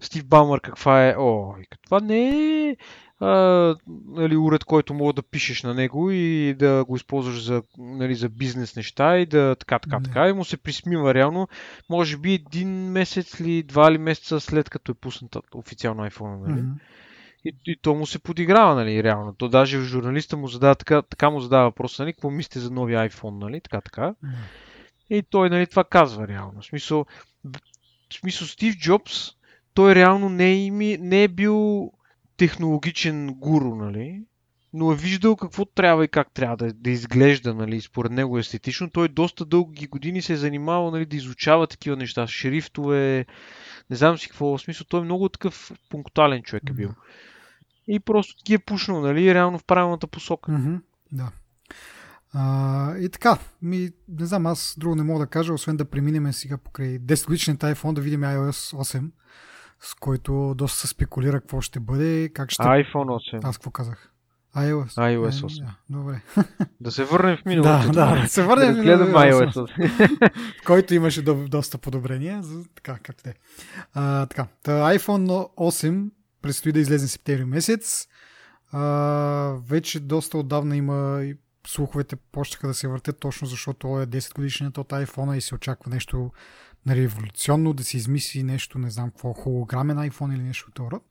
Стив Бамър каква е? О, това не е а, нали, уред, който мога да пишеш на него и да го използваш за, нали, за бизнес неща и да така, така, не. така. И му се присмива реално, може би един месец или два ли месеца след като е пуснат официално iPhone. Нали? Mm-hmm. И, и то му се подиграва, нали, реално. То даже журналиста му задава, така, така му задава въпроса, нали, какво мислите за новия iPhone, нали, така, така. Mm-hmm. И той, нали, това казва реално. В смисъл, в смисъл Стив Джобс, той реално не е, ими, не е бил технологичен гуру, нали? но е виждал какво трябва и как трябва да, да изглежда, нали, според него естетично. Той доста дълги години се е занимавал нали, да изучава такива неща, шрифтове, не знам си какво, в смисъл, той е много такъв пунктуален човек е бил. И просто ги е пушнал, нали, реално в правилната посока. Mm-hmm, да. А, и така, ми, не знам, аз друго не мога да кажа, освен да преминем сега покрай 10 годишният iPhone, да видим iOS 8 с който доста се спекулира какво ще бъде, как ще... iPhone 8. Аз какво казах? iOS. iOS 8. Е, да, добре. Да се върнем в миналото. Да, да, да се върнем в миналото. iOS 8. в който имаше до, доста подобрения. За, така, както е. А, така, та, iPhone 8 предстои да излезе септември месец. А, вече доста отдавна има слуховете почнаха да се въртят точно защото е 10 годишният от iPhone и се очаква нещо нали, революционно, да се измисли нещо, не знам какво, холограмен iPhone или нещо от род.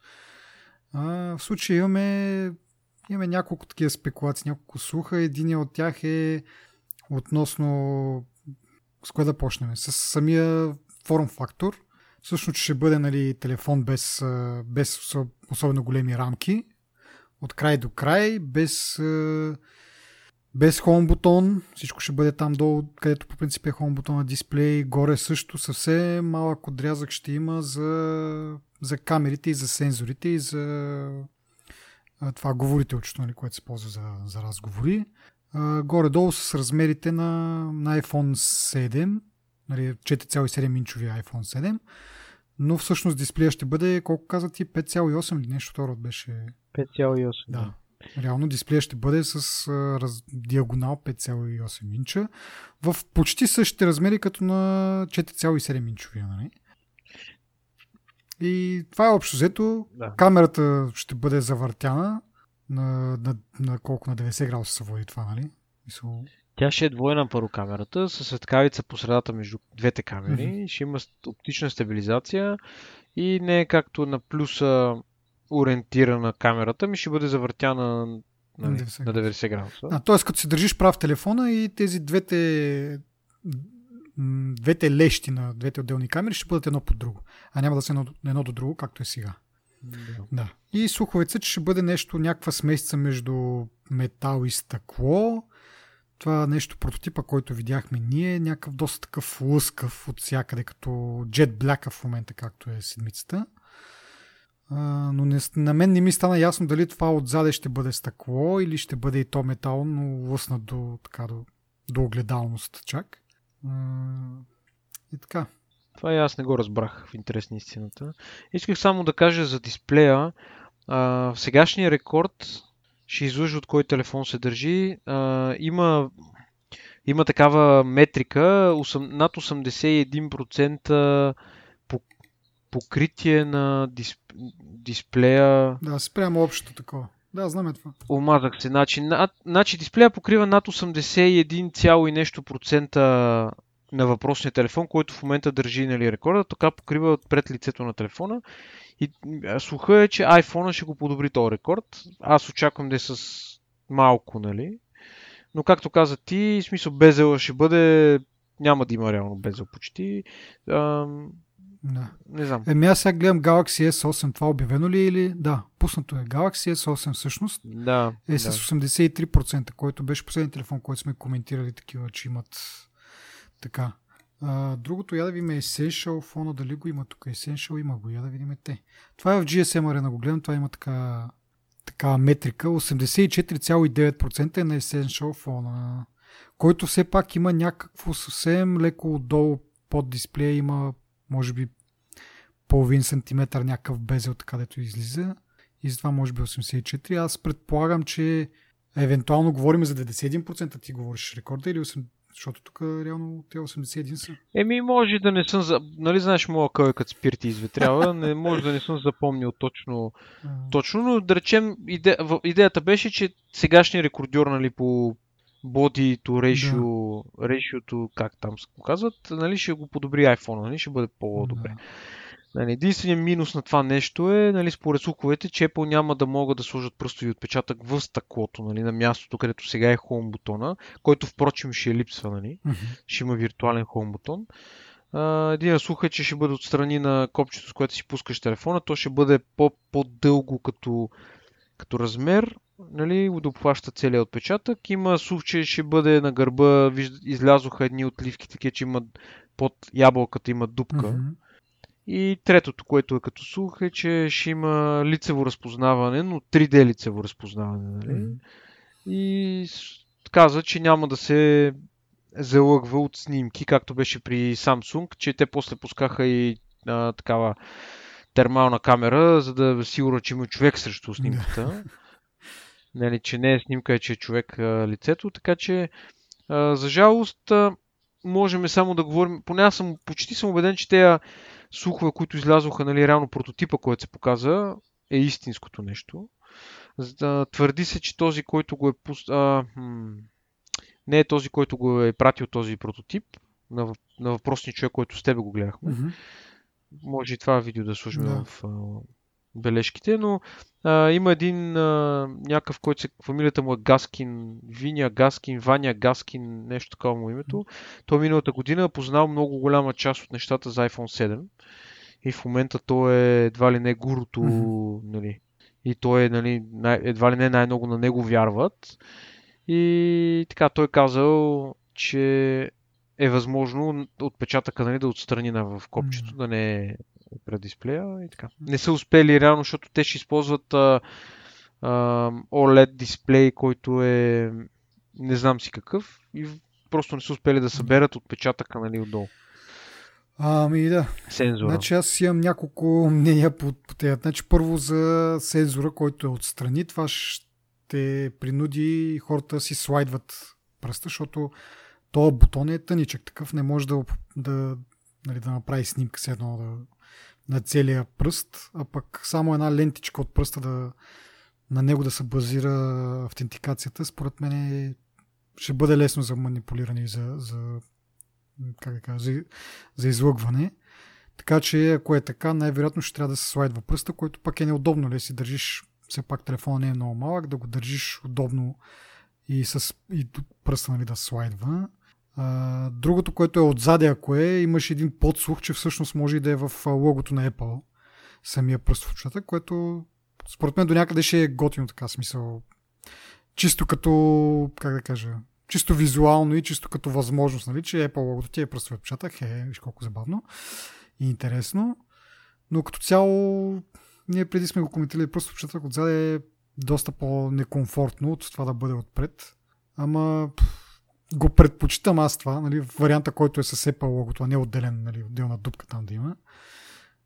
А, в случая имаме, имаме няколко такива спекулации, няколко слуха. Един от тях е относно с кое да почнем? С самия форм фактор. Всъщност ще бъде нали, телефон без, без особено големи рамки. От край до край, без без хоум бутон, всичко ще бъде там долу, където по принцип е хоум бутон на дисплей. Горе също съвсем малък отрязък ще има за, за камерите и за сензорите и за това говорителчето, нали, което се ползва за, за разговори. горе-долу с размерите на, на iPhone 7, нали, 4,7 инчови iPhone 7, но всъщност дисплея ще бъде, колко каза ти, 5,8 или нещо второ беше? 5,8. Да. Реално дисплея ще бъде с а, раз, диагонал 5,8 инча в почти същите размери като на 4,7 инчовия. Нали? И това е общо взето. Да. Камерата ще бъде завъртяна на, на, на колко на 90 градуса се води това, нали? Мисъл... Тя ще е двойна първо камерата, с светкавица по средата между двете камери. Mm-hmm. Ще има оптична стабилизация и не е както на плюса ориентирана камерата, ми ще бъде завъртяна на, на 90, на 90 градуса. А, т.е. като си държиш прав телефона и тези двете двете лещи на двете отделни камери ще бъдат едно под друго, а няма да са едно, едно до друго, както е сега. Да. да. И слуховете, че ще бъде нещо, някаква смесица между метал и стъкло. Това нещо, прототипа, който видяхме ние, някакъв доста такъв лъскав от всякъде, като Jet Black в момента, както е седмицата но не, на мен не ми стана ясно дали това отзаде ще бъде стъкло или ще бъде и то метал, но лъснат до, така, до, до огледалност чак. И така. Това и аз не го разбрах в интерес на истината. Исках само да кажа за дисплея. А, сегашния рекорд ще излъжа от кой телефон се държи. А, има, има такава метрика, 8, над 81% покритие на дисп... дисплея. Да, спрямо общото такова. Да, знаме това. Омазах се. Значи, на, значи дисплея покрива над 81, и нещо процента на въпросния телефон, който в момента държи нали, рекорда. Така покрива пред лицето на телефона. И слуха е, че iPhone ще го подобри този рекорд. Аз очаквам да е с малко, нали? Но както каза ти, смисъл безела ще бъде... Няма да има реално безел почти. Ам да. Не знам. Еми аз сега гледам Galaxy S8. Това обявено ли е или... Да, пуснато е. Galaxy S8 всъщност да, е с да. 83%, който беше последния телефон, който сме коментирали такива, че имат така. А, другото, я да видим Essential фона, дали го има тук. Essential има го, я да видим те. Това е в GSM Arena, го гледам, това има така, така метрика. 84,9% е на Essential фона, който все пак има някакво съвсем леко отдолу под дисплея има може би половин сантиметър някакъв безел, така дето излиза. И затова може би 84. Аз предполагам, че евентуално говорим за 91%, ти говориш рекорда или 8... защото тук реално те 81 са. Еми, може да не съм, за... нали знаеш моя къл като спирти изветрява, не може да не съм запомнил точно, точно но да речем, иде... идеята беше, че сегашният рекордьор нали, по body to ratio, да. ratio как там се казват, нали, ще го подобри iPhone, нали, ще бъде по-добре. Да. Нали, единственият минус на това нещо е, нали, според слуховете, че Apple няма да могат да сложат пръстови отпечатък в стъклото, нали, на мястото, където сега е Home бутона, който впрочем ще липсва, нали, mm-hmm. ще има виртуален Home бутон. един слух е, че ще бъде отстрани на копчето, с което си пускаш телефона, то ще бъде по- по-дълго като, като размер, нали, да обхваща целият отпечатък. Има слух, че ще бъде на гърба, виж, излязоха едни отливки, такива, че имат под ябълката има дупка. Mm-hmm и третото, което е като слух е, че ще има лицево разпознаване, но 3D лицево разпознаване. Нали? Mm-hmm. И каза, че няма да се залъгва от снимки, както беше при Samsung, че те после пускаха и а, такава термална камера, за да е сигурно, че има човек срещу снимката. нали, че не е снимка, че е човек а, лицето. Така че, а, за жалост, а, можем само да говорим, поне аз съм почти съм убеден, че тези слухове, които излязоха, нали, реално прототипа, който се показа, е истинското нещо. Твърди се, че този, който го е пуст... а, хм... не е този, който го е пратил този прототип на, на въпросния човек, който с тебе го гледахме. Mm-hmm. Може и това видео да служим да. в бележките, но а, има един а, някакъв, който се, фамилията му е Гаскин, Виня Гаскин, Ваня Гаскин, нещо такова му името. Той миналата година е познал много голяма част от нещата за iPhone 7 и в момента той е едва ли не гурото, mm-hmm. нали, и той е, нали, най- едва ли не най-много на него вярват. И така, той е казал, че е възможно отпечатъка нали, да отстрани в копчето, mm-hmm. да не е пред дисплея и така. Не са успели реално, защото те ще използват а, а, OLED дисплей, който е не знам си какъв и просто не са успели да съберат отпечатъка нали, отдолу. Ами да. Сензора. Значи аз имам няколко мнения по, по тези. Значи първо за сензора, който е отстрани, това ще принуди хората си слайдват пръста, защото този бутон е тъничък, такъв не може да, да, нали, да направи снимка с едно да, на целия пръст, а пък само една лентичка от пръста да, на него да се базира автентикацията, според мен е, ще бъде лесно за манипулиране и за, за, как да кажа, за, за излъгване. Така че, ако е така, най-вероятно ще трябва да се слайдва пръста, което пък е неудобно, ли нали? си държиш, все пак телефона не е много малък, да го държиш удобно и с и пръста нали, да слайдва. А, другото, което е отзади, ако е, имаш един подслух, че всъщност може и да е в логото на Apple, самия пръстов отпечатък, което според мен до някъде ще е готино така смисъл. Чисто като, как да кажа, чисто визуално и чисто като възможност, нали, че Apple логото ти е пръстов отпечатък, е, виж колко забавно и интересно. Но като цяло, ние преди сме го коментирали, пръстов отпечатък отзади е доста по-некомфортно от това да бъде отпред. Ама го предпочитам аз това, нали, варианта, който е с Apple логото, а не отделен, нали, отделна дупка там да има.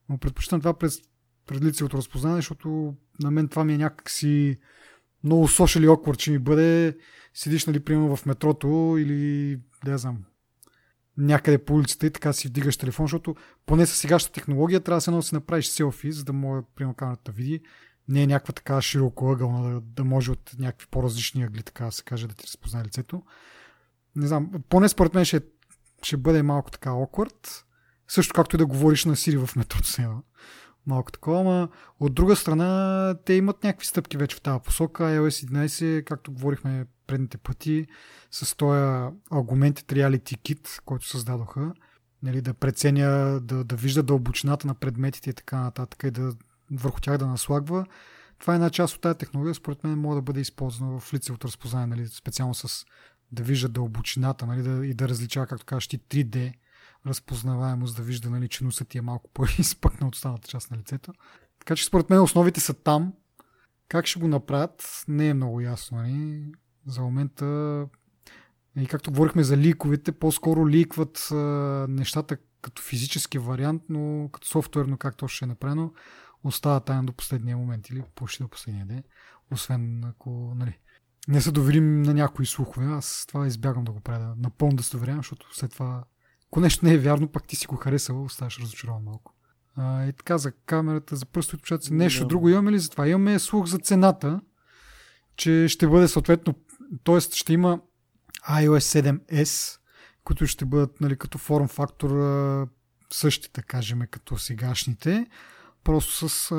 Но предпочитам това през, пред лицевото разпознаване, защото на мен това ми е някакси много social awkward, че ми бъде седиш, нали, примерно в метрото или, да знам, някъде по улицата и така си вдигаш телефон, защото поне с сегашната технология трябва да се, си направиш селфи, за да може, примерно, камерата да види. Не е някаква така широко ъгълна, да, да може от някакви по-различни ъгли, така да се каже, да ти разпознае лицето не знам, поне според мен ще, ще бъде малко така awkward. Също както и да говориш на Сири в метрото сега. Малко такова, ама от друга страна те имат някакви стъпки вече в тази посока. iOS 11, както говорихме предните пъти, с този Augmented Reality Kit, който създадоха, нали, да преценя, да, да вижда дълбочината на предметите и така нататък и да върху тях да наслагва. Това е една част от тази технология, според мен може да бъде използвана в лицевото разпознаване, нали, специално с да вижда дълбочината нали, да, и да различава, както кажеш ти, 3D разпознаваемост, да вижда, нали, че носът ти е малко по-изпъкна от останалата част на лицето. Така че според мен основите са там. Как ще го направят, не е много ясно. Нали? За момента, и както говорихме за ликовете, по-скоро ликват а, нещата като физически вариант, но като софтуерно как то ще е направено, остава тайна до последния момент или почти до последния ден. Освен ако, нали, не се доверим на някои слухове. Аз това избягвам да го правя. Напълно да се доверявам, защото след това, ако нещо не е вярно, пак ти си го харесал, оставаш разочарован малко. А, и така за камерата, за пръстови отпечатъци. Нещо Да. друго имаме ли за това? Имаме слух за цената, че ще бъде съответно, т.е. ще има iOS 7S, които ще бъдат нали, като форм фактор същите, кажем, като сегашните, просто с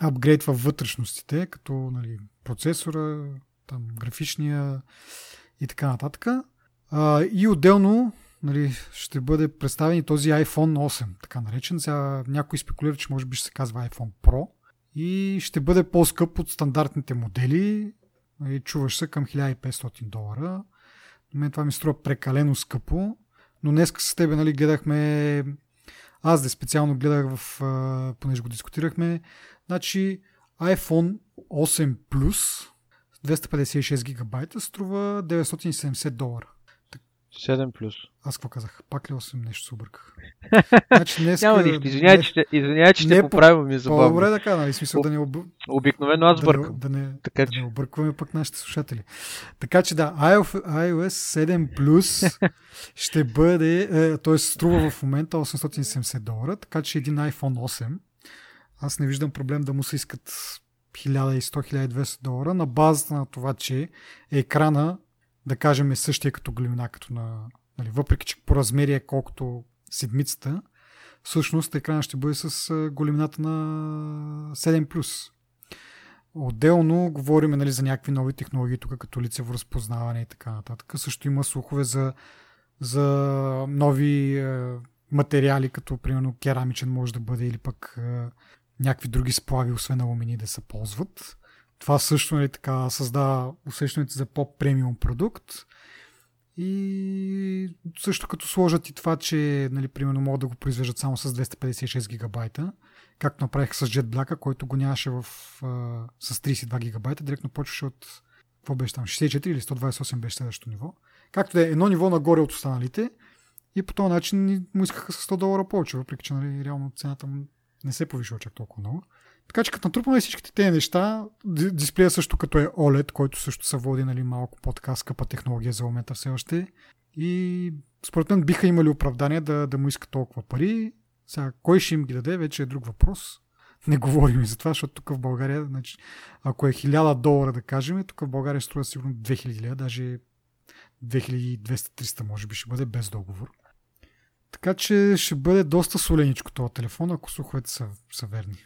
апгрейд във вътрешностите, като нали, процесора, там, графичния и така нататък. И отделно нали, ще бъде представен и този iPhone 8, така наречен. Сега някой спекулира, че може би ще се казва iPhone Pro и ще бъде по-скъп от стандартните модели. Нали, чуваш се към 1500 долара. На мен това ми струва прекалено скъпо, но днес с тебе нали, гледахме аз да специално гледах в, понеже го дискутирахме, значи iPhone 8 Plus 256 гигабайта струва 970 долара. 7 плюс. Аз какво казах? Пак ли 8 нещо се обърках? Значи днес, Няма нищо. Извинявай, че, ще- извинявай, че не ще по- поправя ми е забавно. По-добре така, нали? Смисъл да не, об... Обикновено аз да, не, бъркам. да, не, Така да че- не объркваме пък нашите слушатели. Така че да, iOS iOS 7 Plus ще бъде, е, т.е. струва в момента 870 долара, така че един iPhone 8, аз не виждам проблем да му се искат 1100-1200 долара на базата на това, че екрана, да кажем, е същия като големина, като на, нали, въпреки че по размери е колкото седмицата, всъщност екрана ще бъде с големината на 7+. Отделно говорим нали, за някакви нови технологии, тук като лицево разпознаване и така нататък. Също има слухове за, за нови материали, като примерно керамичен може да бъде или пък някакви други сплави, освен алумини да се ползват. Това също нали, така, създава усещането за по-премиум продукт. И също като сложат и това, че нали, примерно могат да го произвеждат само с 256 гигабайта, както направиха с JetBlack, който го нямаше в, а, с 32 гигабайта, директно почваше от какво беше там, 64 или 128 беше следващото ниво. Както да е едно ниво нагоре от останалите и по този начин му искаха с 100 долара повече, въпреки че нали, реално цената му не се е повишила чак толкова много. Така че като натрупваме всичките тези неща, ди- дисплея също като е OLED, който също се води нали, малко по-така скъпа технология за момента все още. И според мен биха имали оправдание да, да му искат толкова пари. Сега, кой ще им ги даде, вече е друг въпрос. Не говорим и за това, защото тук в България, значи, ако е 1000 долара, да кажем, тук в България струва сигурно 2000 лева, даже 2200-300 може би ще бъде без договор. Така че ще бъде доста соленичко този телефон, ако слуховете са, са верни.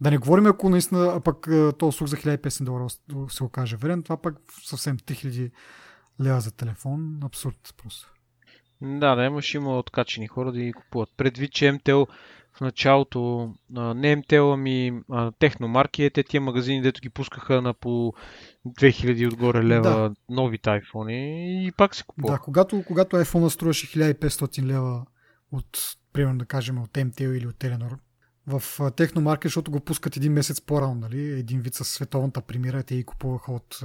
Да не говорим, ако наистина, а пък а, този слух за 1500 долара се окаже верен, това пък съвсем 3000 лева за телефон, абсурд просто. Да, да, имаш има откачени хора да ги купуват. Предвид, че MTL в началото, не MTL, ами техномарки, е те тия магазини, дето ги пускаха на по 2000 отгоре лева Да. новите айфони и пак се Да, купуват. когато, когато iPhone струваше 1500 лева от, примерно да кажем, от MTL или от Telenor, в Техномаркет, защото го пускат един месец по-рано, нали? един вид с световната премира, те ги купуваха от,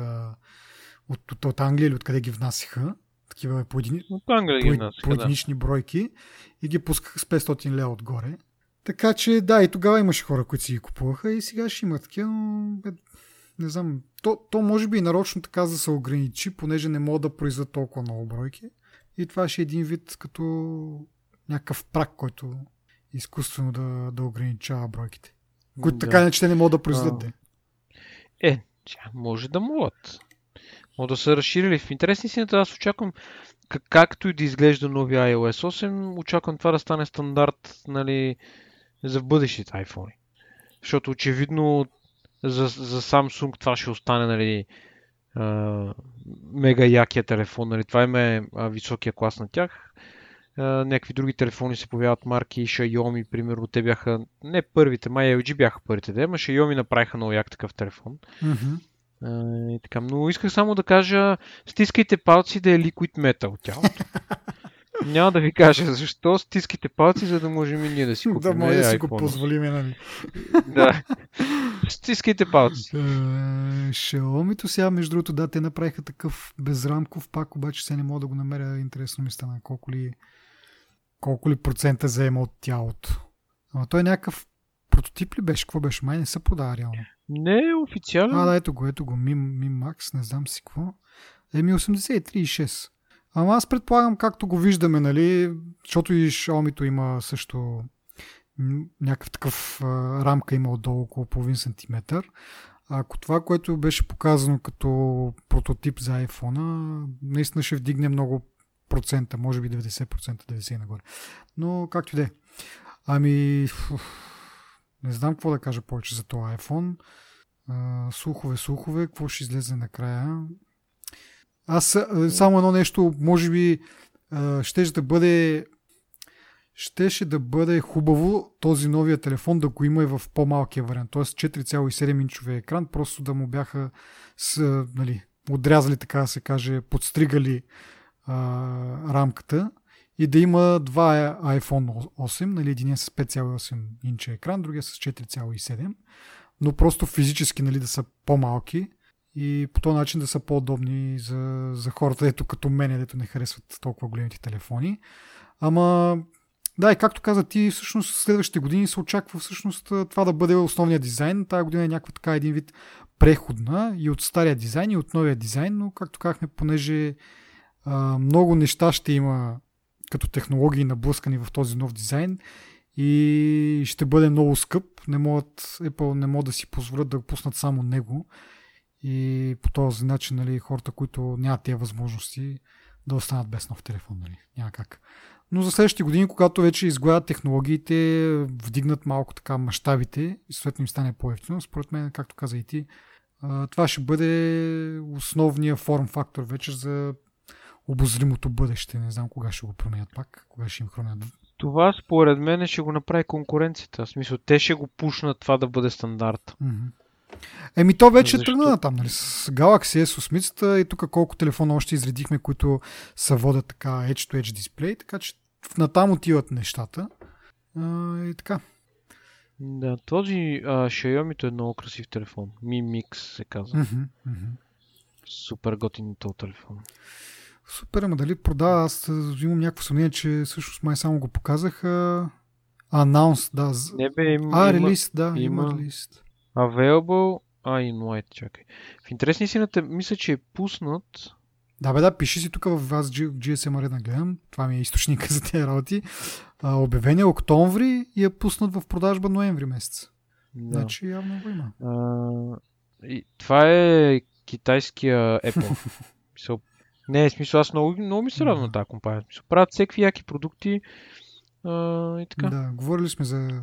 от, от, от Англия или откъде ги внасяха, такива по, едини, От Англия по, ги внасяха, по да. единични бройки и ги пускаха с 500 лева отгоре. Така че да, и тогава имаше хора, които си ги купуваха и сега ще има такива, но бе, не знам. То, то може би и нарочно така да се ограничи, понеже не могат да произведат толкова много бройки. И това ще е един вид като някакъв прак, който изкуствено да, да ограничава бройките. Които Да. така иначе те не могат да произведат. А. Е, може да могат. Могат да са разширили. В интересни си аз очаквам, как, както и да изглежда новия iOS 8, очаквам това да стане стандарт нали, за в бъдещите iPhone. Защото очевидно за, за Samsung това ще остане нали, а, мега якия телефон. Нали. Това им е а, високия клас на тях. Някакви други телефони се появяват марки, Xiaomi, примерно, те бяха не първите, май LG бяха първите, да, ама Xiaomi направиха много як такъв телефон. А, и така, но исках само да кажа, стискайте палци да е Liquid Metal тялото. Няма да ви кажа защо, стискайте палци, за да можем и ние да си купим Да може да си го позволим, нали? Да. Стискайте палци. Xiaomi-то сега, между другото, да, те направиха такъв безрамков пак, обаче сега не мога да го намеря. Интересно ми стана колко ли, колко ли процента заема от тялото. Ама той е някакъв прототип ли беше? Какво беше? Май не се продава реално. Не е официален. А, да, ето го, ето го. Mi, Mi Max, не знам си какво. Еми 83,6. Ама аз предполагам, както го виждаме, нали, защото и Xiaomi има също някакъв такъв а, рамка има отдолу около половин сантиметър. Ако това, което беше показано като прототип за iPhone, наистина ще вдигне много процента, може би 90%, 90% нагоре. Но както и да е. Ами, не знам какво да кажа повече за този iPhone. А, слухове, слухове, какво ще излезе накрая. Аз само едно нещо, може би ще да бъде щеше да бъде хубаво този новия телефон да го има и в по-малкия вариант, т.е. 4,7 инчовия екран, просто да му бяха с, нали, отрязали, така да се каже, подстригали а, рамката и да има два iPhone 8, нали, един с 5,8 инча екран, другия с 4,7, но просто физически нали, да са по-малки и по този начин да са по-удобни за, за хората, ето като мене, дето не харесват толкова големите телефони. Ама да, и както каза ти, всъщност следващите години се очаква всъщност това да бъде основният дизайн. Тая година е някаква така един вид преходна и от стария дизайн и от новия дизайн, но както казахме, понеже много неща ще има като технологии наблъскани в този нов дизайн и ще бъде много скъп. Не могат, Apple не могат да си позволят да пуснат само него и по този начин нали, хората, които нямат тези възможности да останат без нов телефон. Нали. Няма как. Но за следващите години, когато вече изгладят технологиите, вдигнат малко така мащабите и съответно им стане по-ефтино, според мен, както каза и ти, това ще бъде основния форм фактор вече за обозримото бъдеще. Не знам кога ще го променят пак, кога ще им хранят. Това според мен ще го направи конкуренцията. В смисъл, те ще го пушнат това да бъде стандарт. Mm-hmm. Еми то вече Защо? тръгна там, нали? С Galaxy S8 и тук колко телефона още изредихме, които са водят така Edge-to-Edge дисплей, така че натам отиват нещата. А, и така. Да, този а, Xiaomi е много красив телефон. Mi Mix се казва. Mm-hmm, mm-hmm. Супер готин този телефон. Супер, ама дали продава? Аз имам някакво съмнение, че всъщност май само го показаха. Анонс, да. Не бе, им, а, релиз, да, има, има релиз. Available, а, in white, чакай. В интересни сината, мисля, че е пуснат. Да, бе, да, пиши си тук в вас GSM Arena гледам. Това ми е източника за тези работи. А, обявен е октомври и е пуснат в продажба ноември месец. Да. Значи явно го има. А, и, това е китайския Apple. Не, в смисъл, аз много, много ми се радвам на тази компания. Смисъл, правят всеки яки продукти а, и така. Да, говорили сме за,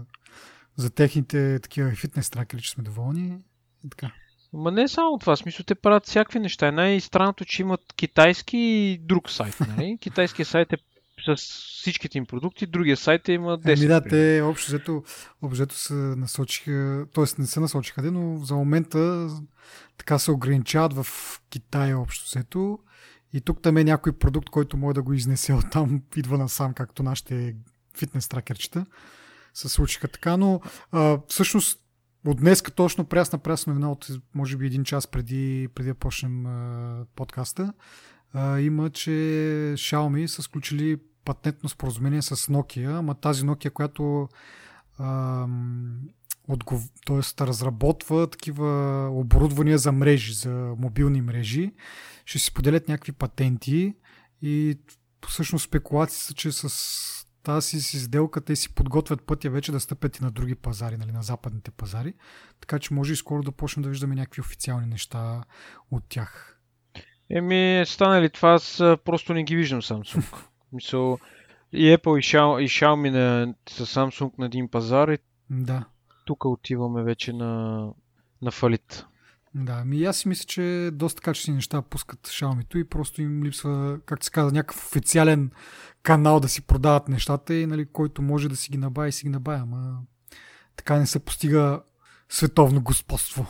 за техните такива фитнес тракери, че сме доволни и така. Ма не само това, смисъл те правят всякакви неща. Най-странното, че имат китайски и друг сайт. Нали? Китайският сайт е с всичките им продукти, другия сайт е има 10. Ами да, те общо взето, общо се насочиха, т.е. не се насочиха, но за момента така се ограничават в Китай общо взето и тук там е някой продукт, който може да го изнесе от там, идва насам, както нашите фитнес тракерчета се случиха така, но а, всъщност от днес точно прясна прясна новина от може би един час преди, преди да почнем а, подкаста а, има, че Xiaomi са сключили патентно споразумение с Nokia, ама тази Nokia, която а, отгов... т.е. разработва такива оборудвания за мрежи, за мобилни мрежи, ще си поделят някакви патенти и всъщност спекулации са, че с тази си сделка те си подготвят пътя вече да стъпят и на други пазари, нали, на западните пазари. Така че може и скоро да почнем да виждаме някакви официални неща от тях. Еми, стана ли това, аз просто не ги виждам Samsung. Мисъл, и Apple и Xiaomi, и Xiaomi на, с Samsung на един пазар и да. тук отиваме вече на, на фалит. Да, ми аз си мисля, че доста качествени неща пускат Xiaomi и просто им липсва, как се казва, някакъв официален канал да си продават нещата и нали, който може да си ги набави, си ги набави, ама така не се постига световно господство.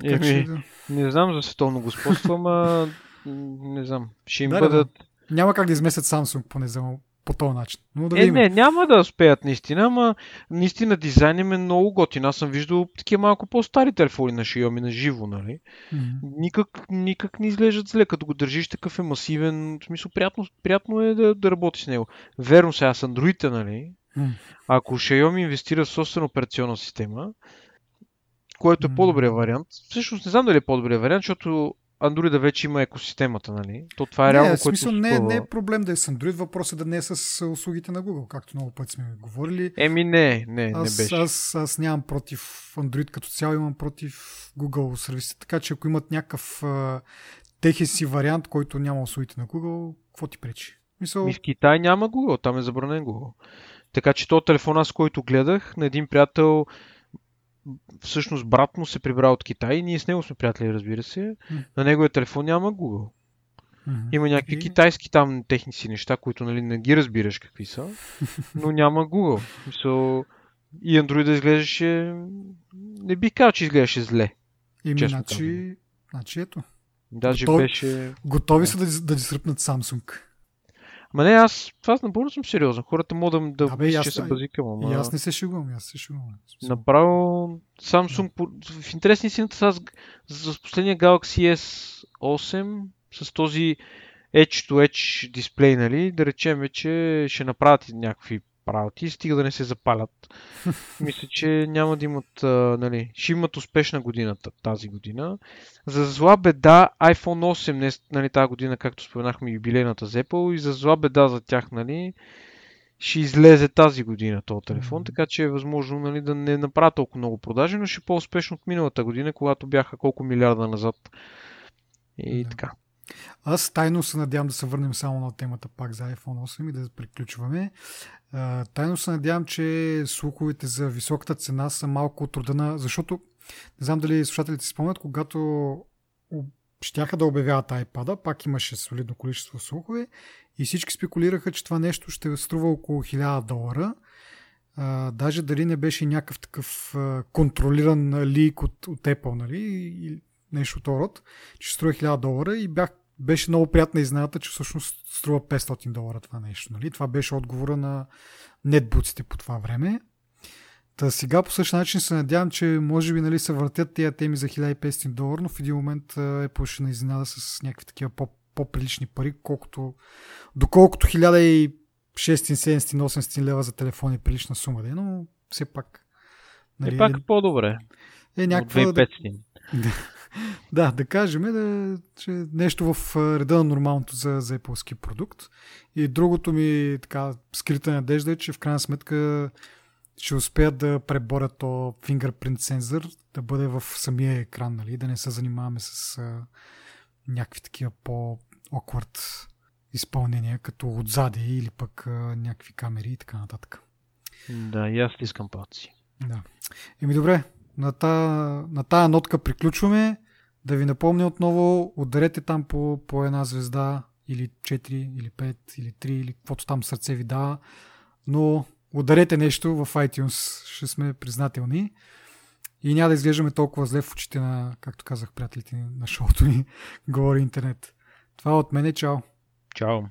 Така, Еми, че, да. Не знам за световно господство, ама не знам. Ще им да, бъдат... Да, няма как да изместят Samsung, поне за по този начин. Но да е, видим. не, няма да успеят наистина, ама наистина дизайн е много готин. Аз съм виждал такива малко по-стари телефони на Xiaomi на живо, нали? Mm-hmm. Никак, никак не изглеждат зле, като го държиш такъв е масивен. В смисъл, приятно, приятно е да, да работиш с него. Верно сега с Android, нали? Mm-hmm. Ако Xiaomi инвестира в собствена операционна система, което е по-добрия вариант. Всъщност не знам дали е по-добрия вариант, защото Android вече има екосистемата, нали? То това е реално, не, което смисъл, не, не е проблем да е с Android, въпросът е да не е с услугите на Google, както много пъти сме говорили. Еми не, не, аз, не беше. Аз, аз нямам против Android като цяло, имам против Google сервиси, така че ако имат някакъв техен си вариант, който няма услугите на Google, какво ти пречи? Мисъл... Ми в Китай няма Google, там е забранен Google. Така че то телефона, с който гледах, на един приятел, всъщност брат му се прибра от Китай и ние с него сме приятели, разбира се. Mm. На неговия телефон няма Google. Mm-hmm. Има някакви okay. китайски там техници неща, които нали, не ги разбираш какви са, но няма Google. So, и Android да изглеждаше... Не би казал, че изглеждаше зле. Еми, значи, значи ето. Даже готови, беше... Готови са да, да дисръпнат Samsung. Ма не, аз това напълно съм сериозен. Хората могат да, да Абе, че се базикам. Ама... И аз не се шегувам, аз се шегувам. Направо Samsung, да. в интересни си аз за последния Galaxy S8 с този Edge-to-Edge дисплей, нали, да речем, че ще направят някакви работи, стига да не се запалят. Мисля, че няма да имат, а, нали, ще имат успешна годината тази година. За зла беда iPhone 8 не, нали, тази година, както споменахме, юбилейната за Apple и за зла беда за тях, нали, ще излезе тази година този телефон, така че е възможно нали, да не направят толкова много продажи, но ще е по-успешно от миналата година, когато бяха колко милиарда назад. И да. така. Аз тайно се надявам да се върнем само на темата пак за iPhone 8 и да приключваме. Тайно се надявам, че слуховете за високата цена са малко отрудена, защото не знам дали слушателите си спомнят, когато щяха да обявяват iPad, пак имаше солидно количество слухове и всички спекулираха, че това нещо ще струва около 1000 долара. А, даже дали не беше някакъв такъв а, контролиран лик от, от Apple, нали, или нещо от род, че струва 1000 долара и бях беше много приятна изненада, че всъщност струва 500 долара това нещо. Нали? Това беше отговора на нетбуците по това време. Та сега по същия начин се надявам, че може би нали, се въртят тези теми за 1500 долара, но в един момент Apple ще на изненада с някакви такива по- по-прилични пари, колкото, доколкото 1600, 700, 800 лева за телефон е прилична сума, но все пак. Нали, е пак е, по-добре. Е, някаква, 2500. Да, да, кажем, да, че нещо в реда на нормалното за, за Apple продукт. И другото ми така скрита надежда е, че в крайна сметка ще успеят да преборят то fingerprint сензор да бъде в самия екран, нали? да не се занимаваме с а, някакви такива по-awkward изпълнения, като отзади или пък а, някакви камери и така нататък. Да, и аз искам палци. Да. Еми добре, на тая, на тая нотка приключваме. Да ви напомня отново, ударете там по, по една звезда или 4, или 5, или 3, или каквото там сърце ви дава. Но ударете нещо в iTunes, ще сме признателни. И няма да изглеждаме толкова зле в очите на, както казах, приятелите на шоуто ни, говори интернет. Това от мене, чао! Чао!